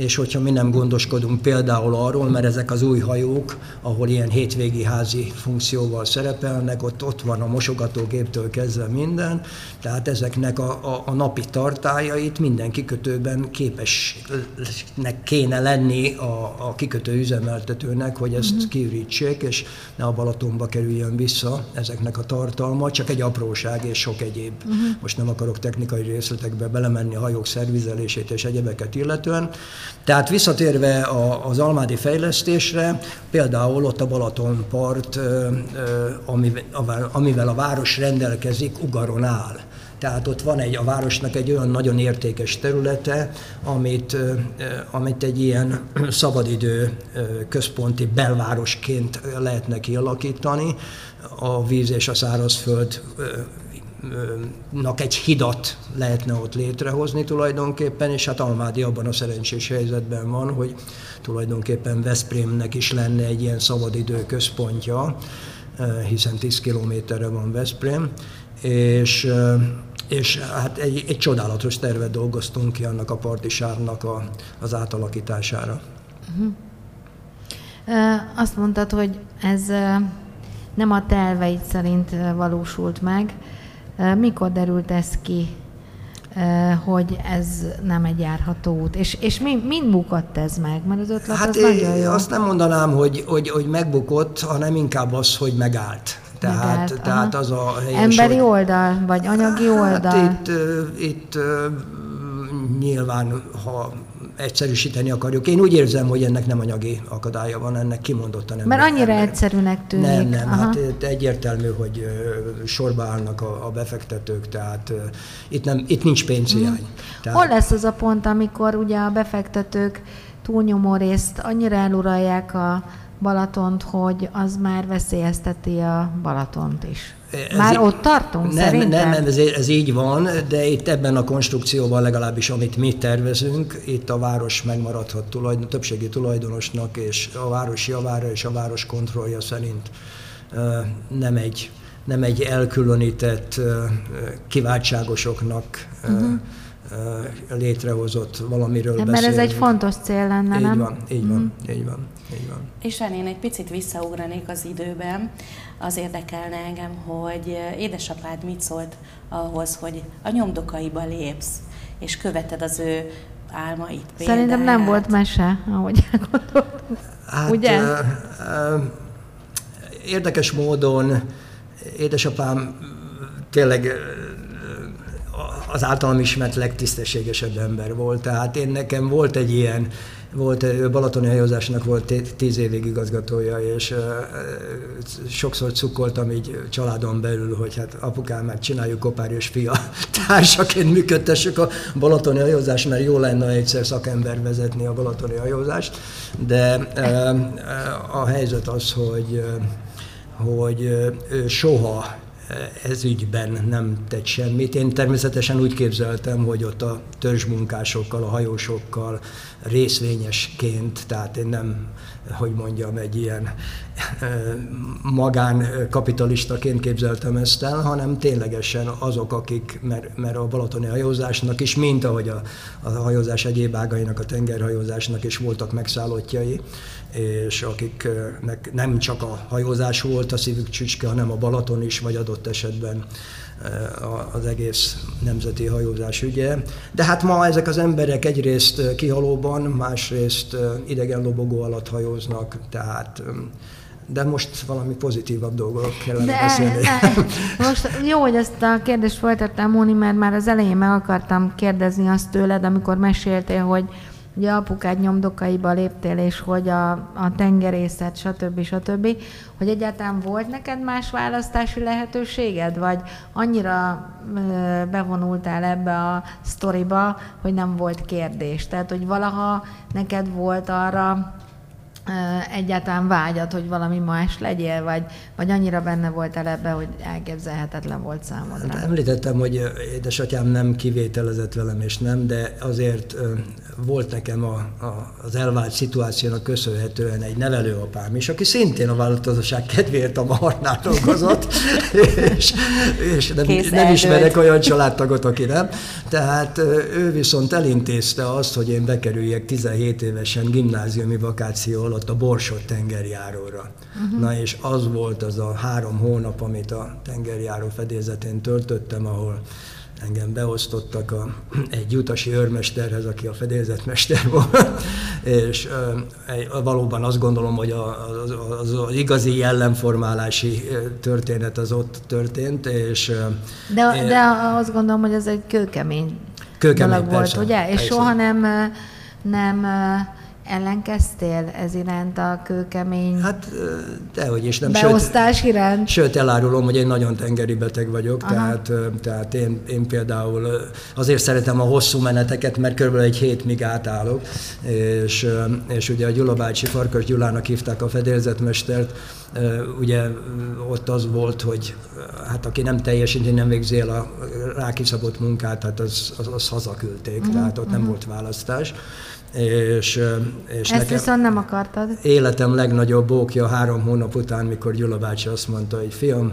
és hogyha mi nem gondoskodunk például arról, mert ezek az új hajók, ahol ilyen hétvégi házi funkcióval szerepelnek, ott, ott van a mosogatógéptől kezdve minden, tehát ezeknek a, a, a napi tartájait minden kikötőben képesnek kéne lenni a, a kikötő üzemeltetőnek, hogy ezt uh-huh. kiürítsék, és ne a Balatonba kerüljön vissza ezeknek a tartalma, csak egy apróság és sok egyéb. Uh-huh. Most nem akarok technikai részletekbe belemenni a hajók szervizelését és egyebeket illetően, tehát visszatérve az almádi fejlesztésre, például ott a Balatonpart, amivel a város rendelkezik, Ugaron áll. Tehát ott van egy, a városnak egy olyan nagyon értékes területe, amit, amit egy ilyen szabadidő központi belvárosként lehetne kialakítani. A víz és a szárazföld nak egy hidat lehetne ott létrehozni tulajdonképpen, és hát Almádi abban a szerencsés helyzetben van, hogy tulajdonképpen Veszprémnek is lenne egy ilyen szabadidő központja, hiszen 10 kilométerre van Veszprém, és, és hát egy, egy csodálatos tervet dolgoztunk ki annak a partisárnak a, az átalakítására. Uh-huh. Azt mondtad, hogy ez nem a terveid szerint valósult meg, mikor derült ez ki, hogy ez nem egy járható út? És, és mi, mind bukott ez meg? Mert az ötlet hát az nagyon jó. Azt nem mondanám, hogy, hogy, hogy megbukott, hanem inkább az, hogy megállt. Tehát, megállt, tehát az a helyes, Emberi hogy... oldal, vagy anyagi hát oldal? Itt, itt nyilván, ha egyszerűsíteni akarjuk. Én úgy érzem, hogy ennek nem anyagi akadálya van, ennek kimondottan nem. Mert annyira ember. egyszerűnek tűnik. Nem, nem, Aha. hát egyértelmű, hogy sorba állnak a, a befektetők, tehát itt, nem, itt nincs pénzhiány. Hmm. Tehát... Hol lesz az a pont, amikor ugye a befektetők túlnyomó részt annyira eluralják a Balatont, hogy az már veszélyezteti a Balatont is. Ez Már így, ott tartunk, nem, szerintem? Nem, nem ez, ez így van, de itt ebben a konstrukcióban legalábbis, amit mi tervezünk, itt a város megmaradhat tulajdon, többségi tulajdonosnak, és a város javára és a város kontrollja szerint nem egy, nem egy elkülönített kiváltságosoknak uh-huh létrehozott valamiről Mert beszélünk. ez egy fontos cél lenne, így nem? Van, így van, mm. így van, így van. És én egy picit visszaugranék az időben, az érdekelne engem, hogy édesapád mit szólt ahhoz, hogy a nyomdokaiba lépsz, és követed az ő álmait, példáját. Szerintem nem volt mese, ahogy elgondoltam. Hát, Ugye? Uh, uh, érdekes módon édesapám tényleg az általam ismert legtisztességesebb ember volt. Tehát én nekem volt egy ilyen, volt, Balatoni hajózásnak volt tíz évig igazgatója, és sokszor cukkoltam így családon belül, hogy hát apukám, meg csináljuk kopár és fia társaként működtessük a Balatoni hajózást, mert jó lenne egyszer szakember vezetni a Balatoni hajózást, de a helyzet az, hogy, hogy soha ez ügyben nem tett semmit. Én természetesen úgy képzeltem, hogy ott a törzsmunkásokkal, a hajósokkal részvényesként, tehát én nem, hogy mondjam, egy ilyen magánkapitalistaként képzeltem ezt el, hanem ténylegesen azok, akik, mert, mert a balatoni hajózásnak is, mint ahogy a, a hajózás egyéb ágainak, a tengerhajózásnak is voltak megszállottjai, és akiknek nem csak a hajózás volt a szívük csücske, hanem a Balaton is, vagy adott esetben az egész nemzeti hajózás ügye. De hát ma ezek az emberek egyrészt kihalóban, másrészt idegen lobogó alatt hajóznak, tehát de most valami pozitívabb dolgok kellene de, beszélni. De, most jó, hogy ezt a kérdést folytattam, Móni, mert már az elején meg akartam kérdezni azt tőled, amikor meséltél, hogy ugye apukád nyomdokaiba léptél, és hogy a, a tengerészet, stb. stb., hogy egyáltalán volt neked más választási lehetőséged, vagy annyira ö, bevonultál ebbe a sztoriba, hogy nem volt kérdés. Tehát, hogy valaha neked volt arra egyáltalán vágyat, hogy valami más legyél, vagy, vagy annyira benne voltál ebbe, hogy elképzelhetetlen volt számodra? Hát említettem, hogy édesatyám nem kivételezett velem, és nem, de azért volt nekem a, a, az elvált szituációnak köszönhetően egy nevelőapám is, aki szintén a vállalkozóság kedvéért a Maharnál dolgozott, és, és nem, nem ismerek olyan családtagot, aki nem. Tehát ő viszont elintézte azt, hogy én bekerüljek 17 évesen gimnáziumi vakáció alatt a Borsot tengerjáróra. Uh-huh. Na és az volt az a három hónap, amit a tengerjáró fedélzetén töltöttem, ahol engem beosztottak a, egy utasi őrmesterhez, aki a fedélzetmester volt, és e, valóban azt gondolom, hogy az, az, az igazi jellemformálási történet az ott történt, és... De, de azt gondolom, hogy ez egy kőkemény, kőkemény dolog persze, volt, ugye? És persze. soha nem, nem ellenkeztél ez iránt a kőkemény Hát dehogy is nem. Beosztás sőt, iránt? Sőt, elárulom, hogy én nagyon tengeri beteg vagyok, Aha. tehát, tehát én, én például azért szeretem a hosszú meneteket, mert körülbelül egy hétmig átállok, és, és ugye a Gyula bácsi Farkas Gyulának hívták a fedélzetmestert, ugye ott az volt, hogy hát aki nem teljesíti, nem végzi el a rákiszabott munkát, hát az, az, az hazaküldték, uh-huh, tehát ott uh-huh. nem volt választás. És, és Ezt viszont nem akartad? Életem legnagyobb bókja három hónap után, mikor Gyula bácsi azt mondta, hogy fiam,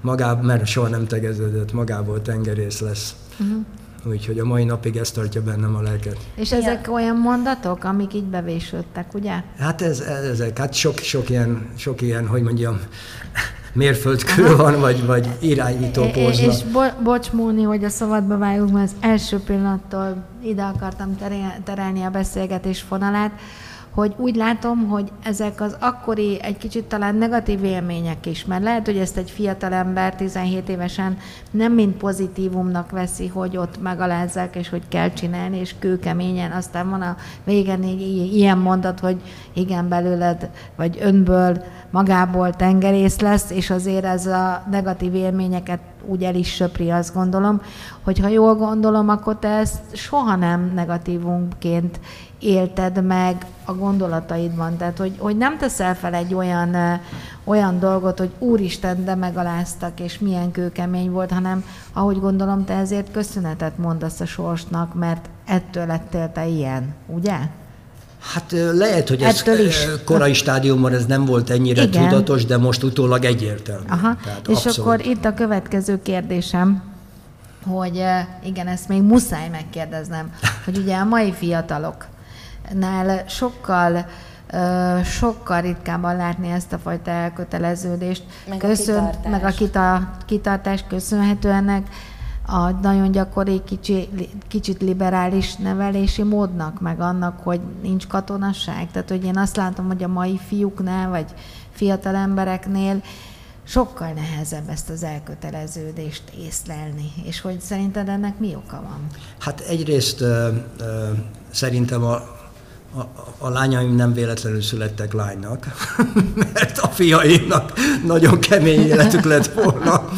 magából, mert soha nem tegeződött, magából tengerész lesz. Uh-huh. Úgyhogy a mai napig ez tartja bennem a lelket. És ezek ja. olyan mondatok, amik így bevésődtek, ugye? Hát ez, ezek, hát sok, sok, ilyen, sok ilyen, hogy mondjam, mérföldkő van, vagy, vagy irányító pózna. És bo- bocs, Móni, hogy a szabadba vágunk, mert az első pillanattól ide akartam terelni a beszélgetés fonalát, hogy úgy látom, hogy ezek az akkori egy kicsit talán negatív élmények is, mert lehet, hogy ezt egy fiatal ember 17 évesen nem mind pozitívumnak veszi, hogy ott megalázzák, és hogy kell csinálni, és kőkeményen, aztán van a végen ilyen mondat, hogy igen, belőled, vagy önből, magából tengerész lesz, és azért ez a negatív élményeket úgy el is söpri, azt gondolom, hogy ha jól gondolom, akkor te ezt soha nem negatívumként élted meg a gondolataidban. Tehát, hogy, hogy nem teszel fel egy olyan, olyan dolgot, hogy úristen, de megaláztak, és milyen kőkemény volt, hanem ahogy gondolom, te ezért köszönetet mondasz a sorsnak, mert ettől lettél te ilyen, ugye? Hát lehet, hogy ez is. korai stádiumban ez nem volt ennyire Igen. tudatos, de most utólag egyértelmű. Aha. Tehát és abszolút. akkor itt a következő kérdésem, hogy igen, ezt még muszáj megkérdeznem, hogy ugye a mai fiataloknál sokkal sokkal ritkábban látni ezt a fajta elköteleződést. Meg Köszön, a kitartás. Meg a kita, kitartás köszönhető ennek a nagyon gyakori, kicsi, kicsit liberális nevelési módnak, meg annak, hogy nincs katonasság. Tehát, hogy én azt látom, hogy a mai fiúknál, vagy fiatal embereknél sokkal nehezebb ezt az elköteleződést észlelni. És hogy szerinted ennek mi oka van? Hát egyrészt uh, uh, szerintem a a, a lányaim nem véletlenül születtek lánynak, mert a fiaimnak nagyon kemény életük lett volna.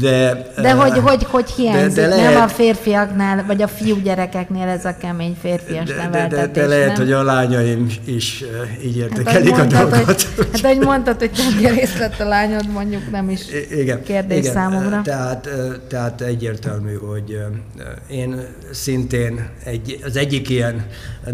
De, de hogy, hogy, hogy hiányzik? De, de lehet, nem a férfiaknál, vagy a fiú gyerekeknél ez a kemény férfias de, neveltetés, de, de, de lehet, nem? hogy a lányaim is így értékelik hát, a dolgot. Hogy, hát ahogy mondtad, hogy tengerész lett a lányod, mondjuk nem is igen, kérdés igen, számomra. Tehát, tehát egyértelmű, hogy én szintén egy, az egyik ilyen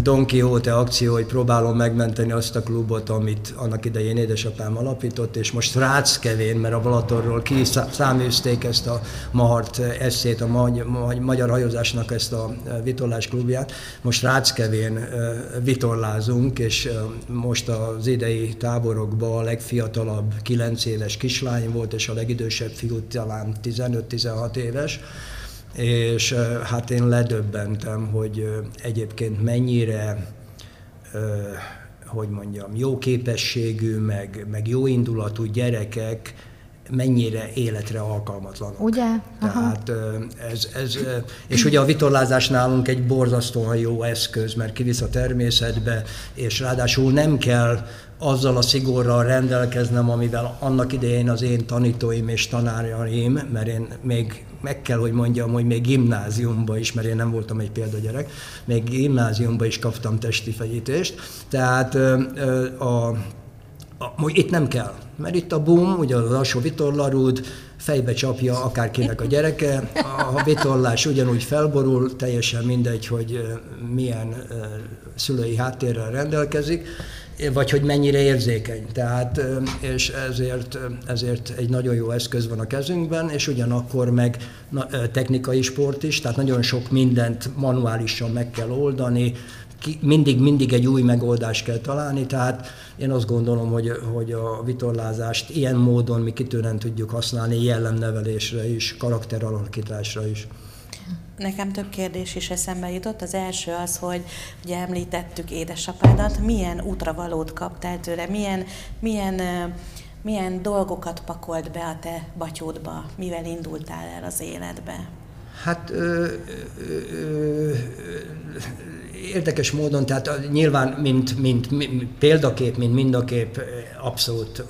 Don Quixote akció, hogy próbálom megmenteni azt a klubot, amit annak idején édesapám alapított, és most Ráckevén, mert a Balatonról kiszáműzték ezt a Mahart eszét, a magyar hajózásnak ezt a vitorlás klubját. Most Ráckevén vitorlázunk, és most az idei táborokban a legfiatalabb 9 éves kislány volt, és a legidősebb fiú talán 15-16 éves és hát én ledöbbentem, hogy egyébként mennyire hogy mondjam, jó képességű, meg, meg jó indulatú gyerekek mennyire életre alkalmatlanok. Ugye? Aha. Tehát ez, ez, és ugye a vitorlázás nálunk egy borzasztóan jó eszköz, mert kivisz a természetbe, és ráadásul nem kell azzal a szigorral rendelkeznem, amivel annak idején az én tanítóim és tanárjaim, mert én még meg kell, hogy mondjam, hogy még gimnáziumba is, mert én nem voltam egy példagyerek, még gimnáziumba is kaptam testi fegyítést, tehát a, a, itt nem kell, mert itt a boom, ugye az alsó vitorlarúd, fejbe csapja akárkinek a gyereke, a vitorlás ugyanúgy felborul, teljesen mindegy, hogy milyen szülői háttérrel rendelkezik, vagy hogy mennyire érzékeny. Tehát, és ezért, ezért egy nagyon jó eszköz van a kezünkben, és ugyanakkor meg technikai sport is, tehát nagyon sok mindent manuálisan meg kell oldani, mindig, mindig egy új megoldást kell találni, tehát én azt gondolom, hogy, hogy a vitorlázást ilyen módon mi kitűnően tudjuk használni jellemnevelésre is, karakteralakításra is. Nekem több kérdés is eszembe jutott. Az első az, hogy ugye említettük édesapádat, milyen útravalót kaptál tőle, milyen, milyen, milyen dolgokat pakolt be a te batyódba, mivel indultál el az életbe? Hát ö, ö, ö, érdekes módon, tehát nyilván, mint, mint, mint példakép, mint mindakép abszolút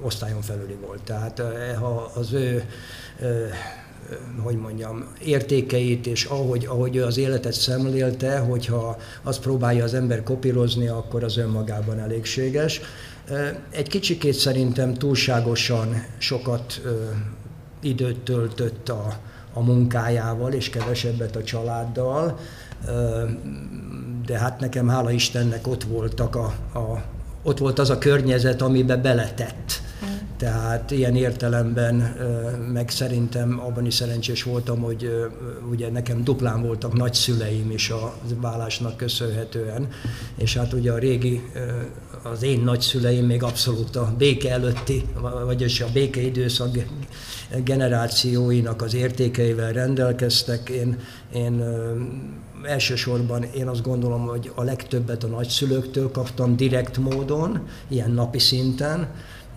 osztályon felüli volt. Tehát ha az ő hogy mondjam, értékeit, és ahogy, ahogy ő az életet szemlélte, hogyha azt próbálja az ember kopírozni, akkor az önmagában elégséges. Egy kicsikét szerintem túlságosan sokat időt töltött a, a munkájával, és kevesebbet a családdal, de hát nekem hála Istennek ott voltak a, a ott volt az a környezet, amibe beletett. Tehát ilyen értelemben meg szerintem abban is szerencsés voltam, hogy ugye nekem duplán voltak nagyszüleim is a vállásnak köszönhetően, és hát ugye a régi, az én nagyszüleim még abszolút a béke előtti, vagyis a béke időszak generációinak az értékeivel rendelkeztek. Én, én elsősorban én azt gondolom, hogy a legtöbbet a nagyszülőktől kaptam direkt módon, ilyen napi szinten,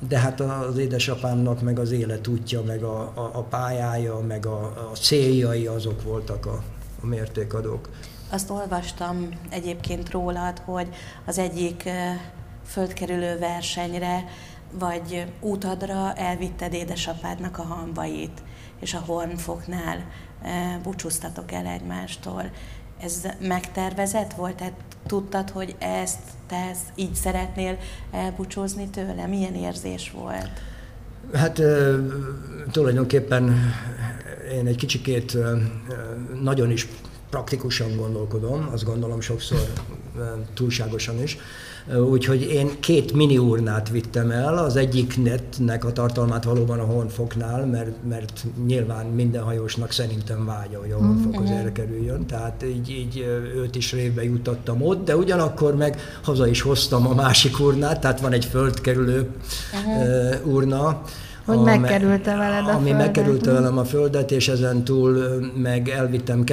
de hát az édesapámnak meg az életútja, meg a, a, a pályája, meg a, a céljai azok voltak a, a mértékadók. Azt olvastam egyébként rólad, hogy az egyik földkerülő versenyre vagy útadra elvitted édesapádnak a hambait, és a Hornfoknál búcsúztatok el egymástól. Ez megtervezett volt? Tehát tudtad, hogy ezt te ezt így szeretnél elbúcsúzni tőle? Milyen érzés volt? Hát tulajdonképpen én egy kicsikét nagyon is praktikusan gondolkodom, azt gondolom sokszor túlságosan is. Úgyhogy én két mini urnát vittem el, az egyiknek a tartalmát valóban a honfoknál, mert, mert nyilván minden hajósnak szerintem vágya, hogy a honfokhoz mm-hmm. tehát így, így őt is révbe jutottam ott, de ugyanakkor meg haza is hoztam a másik urnát, tehát van egy földkerülő uh-huh. urna, hogy megkerülte veled a ami földet. megkerülte velem a földet, és ezen túl meg elvittem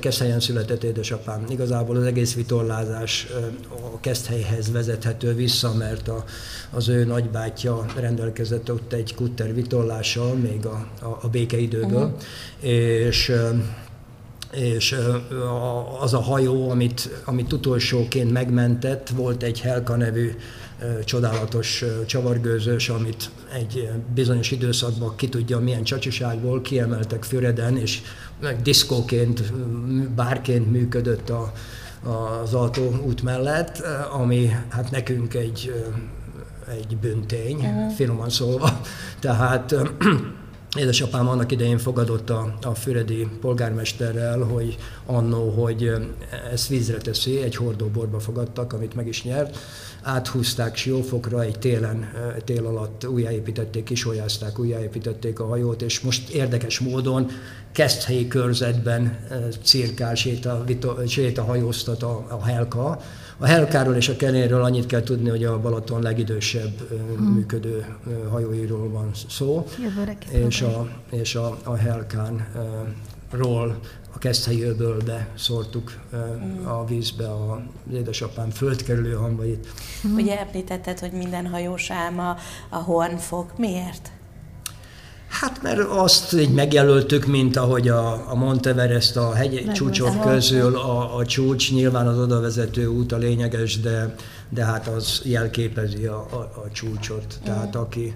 Keszthelyen született édesapám. Igazából az egész vitorlázás a Keszthelyhez vezethető vissza, mert a, az ő nagybátyja rendelkezett ott egy kutter vitorlással, még a, a, a békeidőből, uh-huh. és és az a hajó, amit, amit utolsóként megmentett, volt egy Helka nevű csodálatos csavargőzős, amit egy bizonyos időszakban ki tudja milyen csacsiságból kiemeltek Füreden, és diszkóként, bárként működött a, az út mellett, ami hát nekünk egy, egy büntény, uh-huh. finoman szólva. Tehát Édesapám annak idején fogadott a, a füredi polgármesterrel, hogy annó, hogy ezt vízre teszi, egy hordóborba fogadtak, amit meg is nyert. Áthúzták Siófokra, egy télen, tél alatt újjáépítették, kisolyázták, újjáépítették a hajót, és most érdekes módon Keszthelyi körzetben cirkál séta, séta hajóztat a, a Helka, a Helkáról és a Kenéről annyit kell tudni, hogy a Balaton legidősebb hmm. működő hajóiról van szó, és a, és a, a Helkánról a Keszthelyi öbölbe szórtuk hmm. a vízbe a édesapám földkerülő hamvait. Hmm. Ugye említetted, hogy minden hajós álma a hornfog. Miért? Hát mert azt így megjelöltük, mint ahogy a, a Monteverest a hegy Meg csúcsok közül a, a csúcs, nyilván az odavezető út a lényeges, de, de hát az jelképezi a, a, a csúcsot. Mm. Tehát aki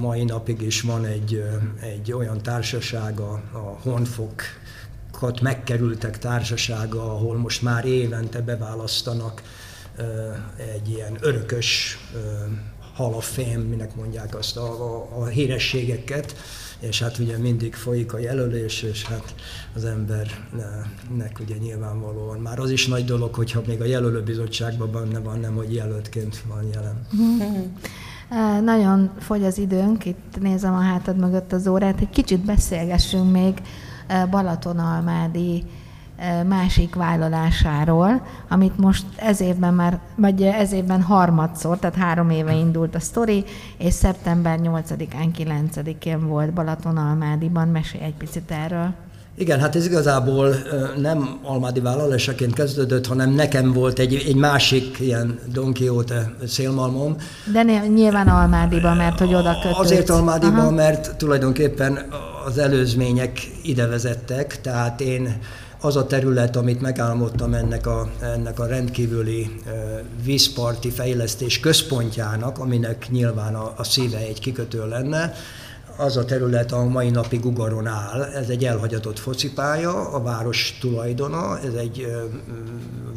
mai napig is van egy, egy olyan társasága, a honfokat megkerültek társasága, ahol most már évente beválasztanak egy ilyen örökös Hall of Fame, minek mondják azt a, a, a hírességeket, és hát ugye mindig folyik a jelölés, és hát az embernek ugye nyilvánvalóan már az is nagy dolog, hogyha még a jelölőbizottságban benne van, nem hogy jelöltként van jelen. Mm-hmm. Nagyon fogy az időnk, itt nézem a hátad mögött az órát, egy kicsit beszélgessünk még Balatonalmádi másik vállalásáról, amit most ez évben már, vagy ez évben harmadszor, tehát három éve indult a sztori, és szeptember 8-án, 9-én volt Balatonalmádiban. Mesélj egy picit erről. Igen, hát ez igazából nem almádi vállalásaként kezdődött, hanem nekem volt egy, egy másik ilyen Don Quixote szélmalmom. De nyilván Almádiban, mert hogy oda kötődsz. Azért Almádiban, Aha. mert tulajdonképpen az előzmények ide vezettek, tehát én az a terület, amit megálmodtam ennek a, ennek a rendkívüli vízparti fejlesztés központjának, aminek nyilván a, a szíve egy kikötő lenne, az a terület a mai napig Ugaron áll. Ez egy elhagyatott focipálya, a város tulajdona, ez egy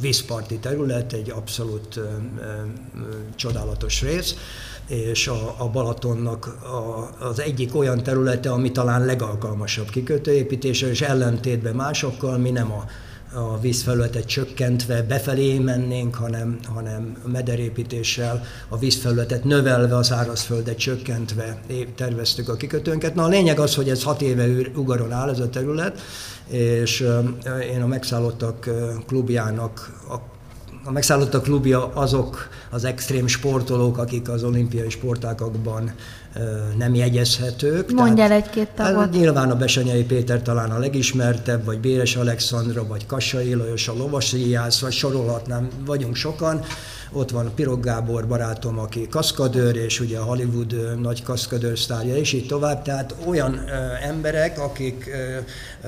vízparti terület, egy abszolút csodálatos rész és a, a Balatonnak a, az egyik olyan területe, ami talán legalkalmasabb kikötőépítésre, és ellentétben másokkal mi nem a, a vízfelületet csökkentve befelé mennénk, hanem, hanem mederépítéssel a vízfelületet növelve, a szárazföldet csökkentve terveztük a kikötőnket. Na a lényeg az, hogy ez hat éve ugaron áll ez a terület, és én a megszállottak klubjának a a megszállottak klubja azok az extrém sportolók, akik az olimpiai sportágakban nem jegyezhetők. Mondj el egy-két tagot. Nyilván a Besenyei Péter talán a legismertebb, vagy Béres Alexandra, vagy Kassai Lajos, a Lovasijász, vagy sorolhatnám, vagyunk sokan ott van Pirog Gábor barátom, aki kaszkadőr, és ugye a Hollywood nagy kaszkadőr sztárja, és így tovább. Tehát olyan ö, emberek, akik ö,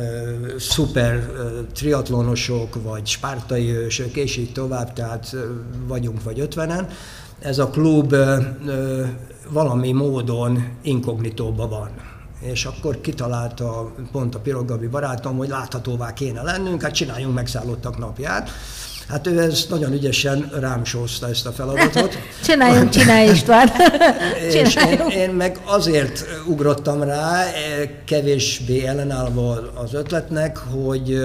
ö, szuper ö, triatlonosok, vagy spártai ősök, és így tovább, tehát ö, vagyunk vagy ötvenen. Ez a klub valami módon inkognitóban van és akkor kitalálta pont a Piroggabi barátom, hogy láthatóvá kéne lennünk, hát csináljunk megszállottak napját. Hát ő ez nagyon ügyesen rám sózta ezt a feladatot. Csináljunk, csinálj István! és én, én meg azért ugrottam rá, e, kevésbé ellenállva az ötletnek, hogy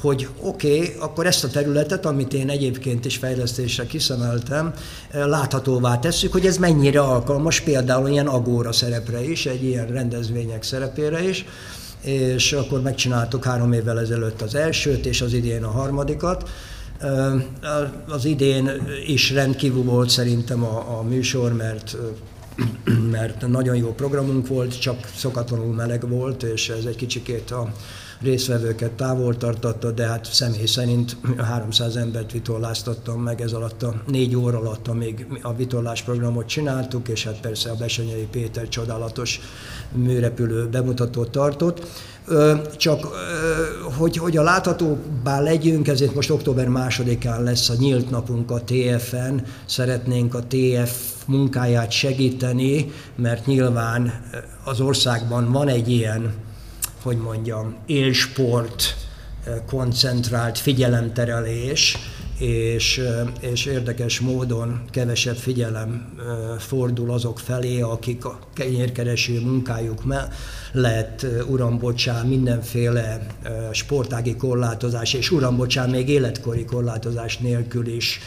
hogy oké, okay, akkor ezt a területet, amit én egyébként is fejlesztésre kiszemeltem, e, láthatóvá tesszük, hogy ez mennyire alkalmas például ilyen agóra szerepre is, egy ilyen rendezvények szerepére is, és akkor megcsináltuk három évvel ezelőtt az elsőt, és az idén a harmadikat, az idén is rendkívül volt szerintem a, a műsor, mert mert nagyon jó programunk volt, csak szokatlanul meleg volt, és ez egy kicsikét a részvevőket távol tartotta, de hát személy szerint 300 embert vitorláztattam meg ez alatt a négy óra alatt, amíg a vitorlás programot csináltuk, és hát persze a Besenyei Péter csodálatos műrepülő bemutatót tartott. Csak hogy, hogy a láthatóbbá legyünk, ezért most október másodikán lesz a nyílt napunk a TF-en. Szeretnénk a TF munkáját segíteni, mert nyilván az országban van egy ilyen, hogy mondjam, élsport, koncentrált figyelemterelés, és, és érdekes módon kevesebb figyelem fordul azok felé, akik a kenyérkereső munkájuk mellett, uram bocsán, mindenféle sportági korlátozás, és uram bocsán, még életkori korlátozás nélkül is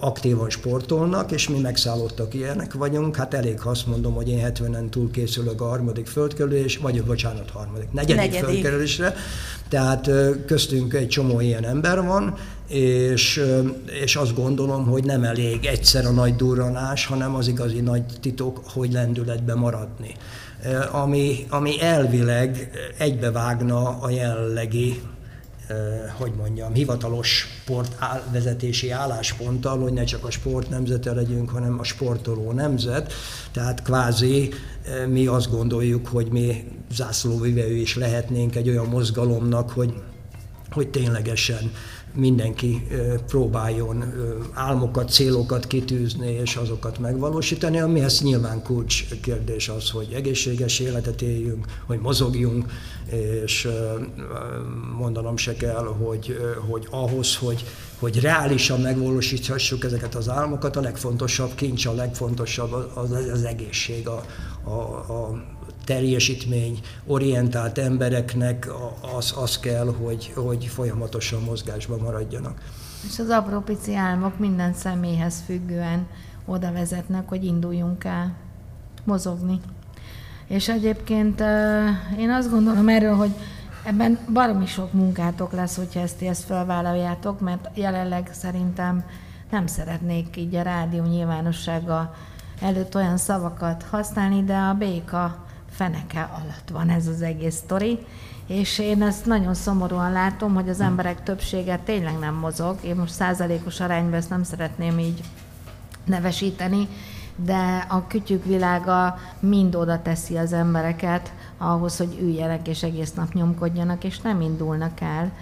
aktívan sportolnak, és mi megszállottak ilyenek vagyunk. Hát elég, ha azt mondom, hogy én 70-en túl készülök a harmadik földkerülés, vagy bocsánat, harmadik, negyedik, negyedik. földkerülésre. Tehát köztünk egy csomó ilyen ember van, és, és azt gondolom, hogy nem elég egyszer a nagy durranás, hanem az igazi nagy titok, hogy lendületbe maradni. Ami, ami elvileg egybevágna a jelenlegi hogy mondjam, hivatalos sportvezetési állásponttal, hogy ne csak a sport nemzete legyünk, hanem a sportoló nemzet. Tehát kvázi mi azt gondoljuk, hogy mi zászlóvivő is lehetnénk egy olyan mozgalomnak, hogy, hogy ténylegesen mindenki próbáljon álmokat, célokat kitűzni és azokat megvalósítani, amihez nyilván kulcs kérdés az, hogy egészséges életet éljünk, hogy mozogjunk, és mondanom se kell, hogy, hogy ahhoz, hogy, hogy reálisan megvalósíthassuk ezeket az álmokat, a legfontosabb kincs, a legfontosabb az, az egészség, a, a, a teljesítmény orientált embereknek az, az kell, hogy, hogy folyamatosan mozgásban maradjanak. És az apró álmok minden személyhez függően oda vezetnek, hogy induljunk el mozogni. És egyébként én azt gondolom erről, hogy ebben baromi sok munkátok lesz, hogyha ezt, ezt felvállaljátok, mert jelenleg szerintem nem szeretnék így a rádió nyilvánossága előtt olyan szavakat használni, de a béka feneke alatt van ez az egész sztori, és én ezt nagyon szomorúan látom, hogy az emberek többsége tényleg nem mozog. Én most százalékos arányban ezt nem szeretném így nevesíteni, de a kütyük világa mind oda teszi az embereket ahhoz, hogy üljenek és egész nap nyomkodjanak, és nem indulnak el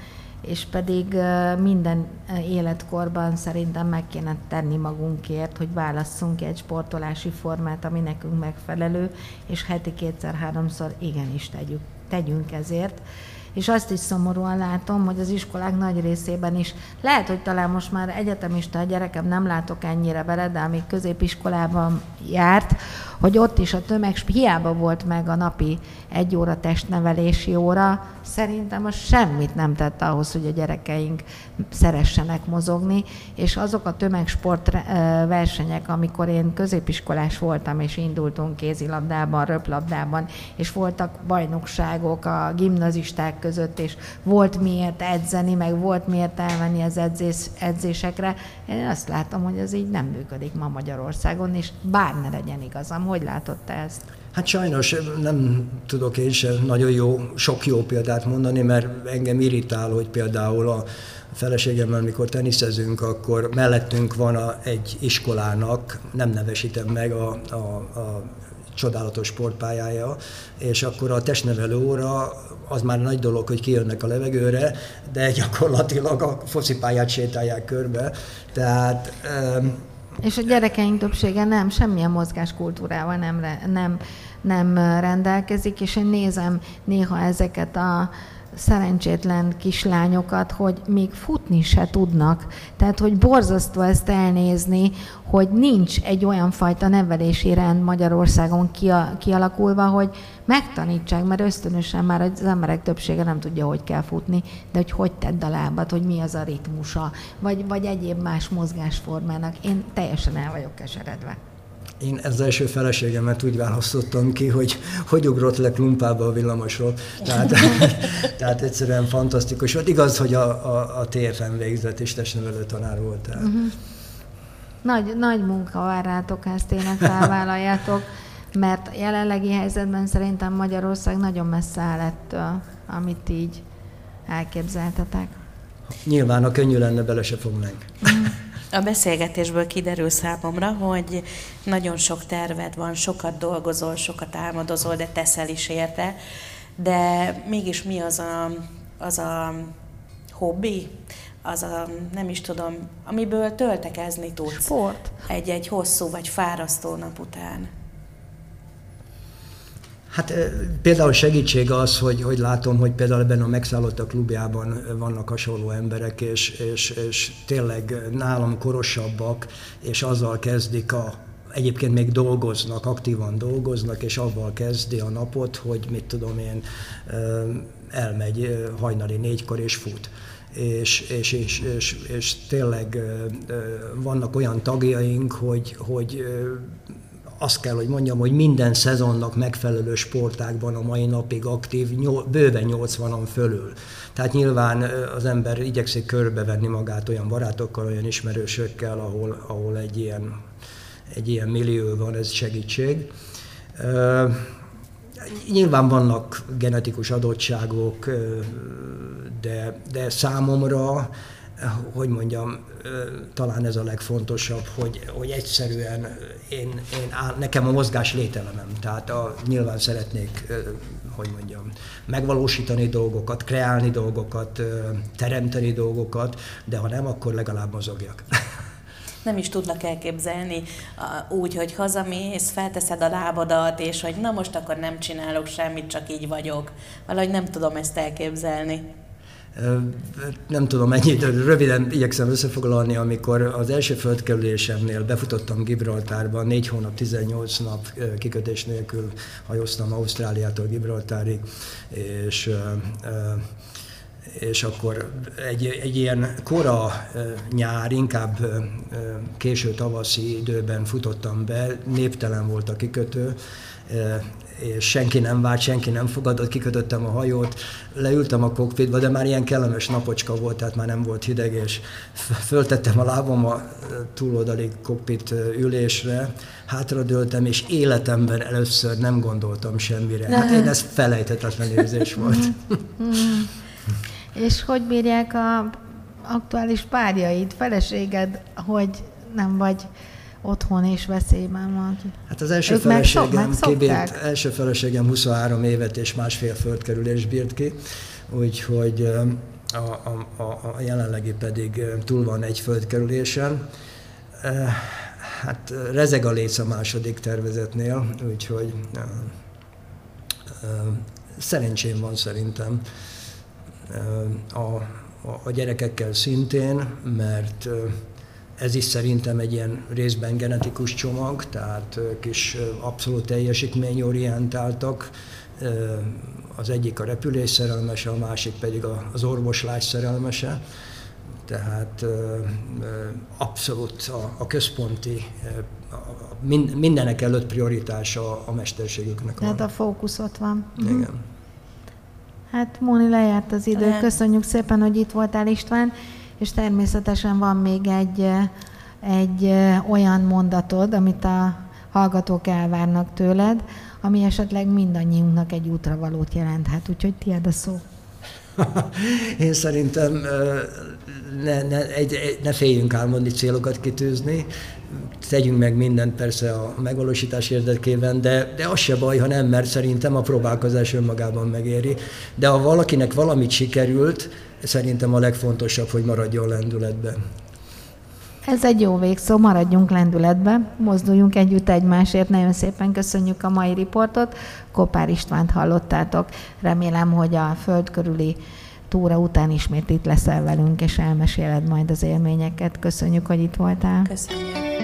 és pedig minden életkorban szerintem meg kéne tenni magunkért, hogy válasszunk egy sportolási formát, ami nekünk megfelelő, és heti kétszer-háromszor igenis tegyük, tegyünk ezért. És azt is szomorúan látom, hogy az iskolák nagy részében is, lehet, hogy talán most már egyetemista a gyerekem, nem látok ennyire bele, de amíg középiskolában járt, hogy ott is a tömeg, hiába volt meg a napi egy óra testnevelési óra, szerintem az semmit nem tett ahhoz, hogy a gyerekeink szeressenek mozogni, és azok a tömegsport versenyek, amikor én középiskolás voltam, és indultunk kézilabdában, röplabdában, és voltak bajnokságok a gimnazisták között, és volt miért edzeni, meg volt miért elmenni az edzés, edzésekre. Én azt látom, hogy ez így nem működik ma Magyarországon, és bár ne legyen igazam. Hogy látod te ezt? Hát sajnos nem tudok én sem nagyon jó, sok jó példát mondani, mert engem irritál, hogy például a feleségemmel, mikor teniszezünk, akkor mellettünk van a, egy iskolának, nem nevesítem meg a, a, a csodálatos sportpályája, és akkor a testnevelő óra az már nagy dolog, hogy kijönnek a levegőre, de gyakorlatilag a focipályát sétálják körbe. Tehát és a gyerekeink többsége nem, semmilyen mozgáskultúrával nem, nem, nem rendelkezik, és én nézem néha ezeket a szerencsétlen kislányokat, hogy még futni se tudnak. Tehát, hogy borzasztó ezt elnézni, hogy nincs egy olyan fajta nevelési rend Magyarországon kialakulva, hogy megtanítsák, mert ösztönösen már az emberek többsége nem tudja, hogy kell futni, de hogy hogy tedd a lábad, hogy mi az a ritmusa, vagy, vagy egyéb más mozgásformának. Én teljesen el vagyok keseredve. Én az első feleségemet úgy választottam ki, hogy hogy ugrott le klumpába a villamosról. Tehát, tehát egyszerűen fantasztikus volt. Igaz, hogy a, a, a TFM végzett és testnevelő tanár volt. Tehát. Uh-huh. Nagy, nagy munka vár rátok, ezt tényleg felvállaljátok, mert jelenlegi helyzetben szerintem Magyarország nagyon messze áll ettől, amit így elképzeltetek. Nyilván, a könnyű lenne, bele se fognánk. Uh-huh. A beszélgetésből kiderül számomra, hogy nagyon sok terved van, sokat dolgozol, sokat álmodozol, de teszel is érte. de mégis mi az a, az a hobbi, az a, nem is tudom, amiből töltekezni tudsz. Sport. Egy-egy hosszú vagy fárasztó nap után. Hát például segítség az, hogy, hogy látom, hogy például ebben a megszállottak klubjában vannak hasonló emberek, és, és, és tényleg nálam korosabbak, és azzal kezdik a, egyébként még dolgoznak, aktívan dolgoznak, és avval kezdi a napot, hogy mit tudom én, elmegy hajnali négykor és fut. És, és, és, és, és tényleg vannak olyan tagjaink, hogy, hogy azt kell, hogy mondjam, hogy minden szezonnak megfelelő sportákban a mai napig aktív, bőven 80-an fölül. Tehát nyilván az ember igyekszik körbevenni magát olyan barátokkal, olyan ismerősökkel, ahol, ahol egy, ilyen, egy ilyen millió van, ez segítség. Nyilván vannak genetikus adottságok, de, de számomra hogy mondjam, talán ez a legfontosabb, hogy, hogy egyszerűen én, én áll, nekem a mozgás lételemem, tehát a, nyilván szeretnék, hogy mondjam, megvalósítani dolgokat, kreálni dolgokat, teremteni dolgokat, de ha nem, akkor legalább mozogjak. nem is tudnak elképzelni úgy, hogy hazamész, felteszed a lábadat, és hogy na most akkor nem csinálok semmit, csak így vagyok. Valahogy nem tudom ezt elképzelni nem tudom mennyit, röviden igyekszem összefoglalni, amikor az első földkerülésemnél befutottam Gibraltárba, négy hónap, 18 nap kikötés nélkül hajóztam Ausztráliától Gibraltárig, és és akkor egy, egy ilyen kora nyár, inkább késő tavaszi időben futottam be, néptelen volt a kikötő, és senki nem várt, senki nem fogadott, kikötöttem a hajót, leültem a kokpitba, de már ilyen kellemes napocska volt, tehát már nem volt hideg, és föltettem a lábam a túloldali kokpit ülésre, hátradőltem, és életemben először nem gondoltam semmire. Hát én ez felejthetetlen érzés volt. és hogy bírják a aktuális párjaid, feleséged, hogy nem vagy otthon és veszélyben van. Hát az első ők feleségem kibírt, első feleségem 23 évet és másfél földkerülés bírt ki, úgyhogy a, a, a, a jelenlegi pedig túl van egy földkerülésen. Hát rezeg a léc a második tervezetnél, úgyhogy szerencsém van szerintem a, a, a gyerekekkel szintén, mert ez is szerintem egy ilyen részben genetikus csomag, tehát ők is abszolút teljesítményorientáltak. Az egyik a repülés szerelmese, a másik pedig az orvoslás szerelmese. Tehát abszolút a, a központi, mindenek előtt prioritása a mesterségüknek. Tehát a fókusz ott van. Igen. Uh-huh. Hát Móni, lejárt az idő. Köszönjük szépen, hogy itt voltál István és természetesen van még egy, egy olyan mondatod, amit a hallgatók elvárnak tőled, ami esetleg mindannyiunknak egy útravalót jelenthet. Úgyhogy tiéd a szó. Én szerintem ne, ne, egy, ne féljünk álmodni, célokat kitűzni, tegyünk meg mindent persze a megvalósítás érdekében, de, de az se baj, ha nem, mert szerintem a próbálkozás önmagában megéri. De ha valakinek valamit sikerült, szerintem a legfontosabb, hogy maradjon lendületben. Ez egy jó végszó, maradjunk lendületbe, mozduljunk együtt egymásért. Nagyon szépen köszönjük a mai riportot. Kopár Istvánt hallottátok. Remélem, hogy a föld körüli túra után ismét itt leszel velünk, és elmeséled majd az élményeket. Köszönjük, hogy itt voltál. Köszönjük.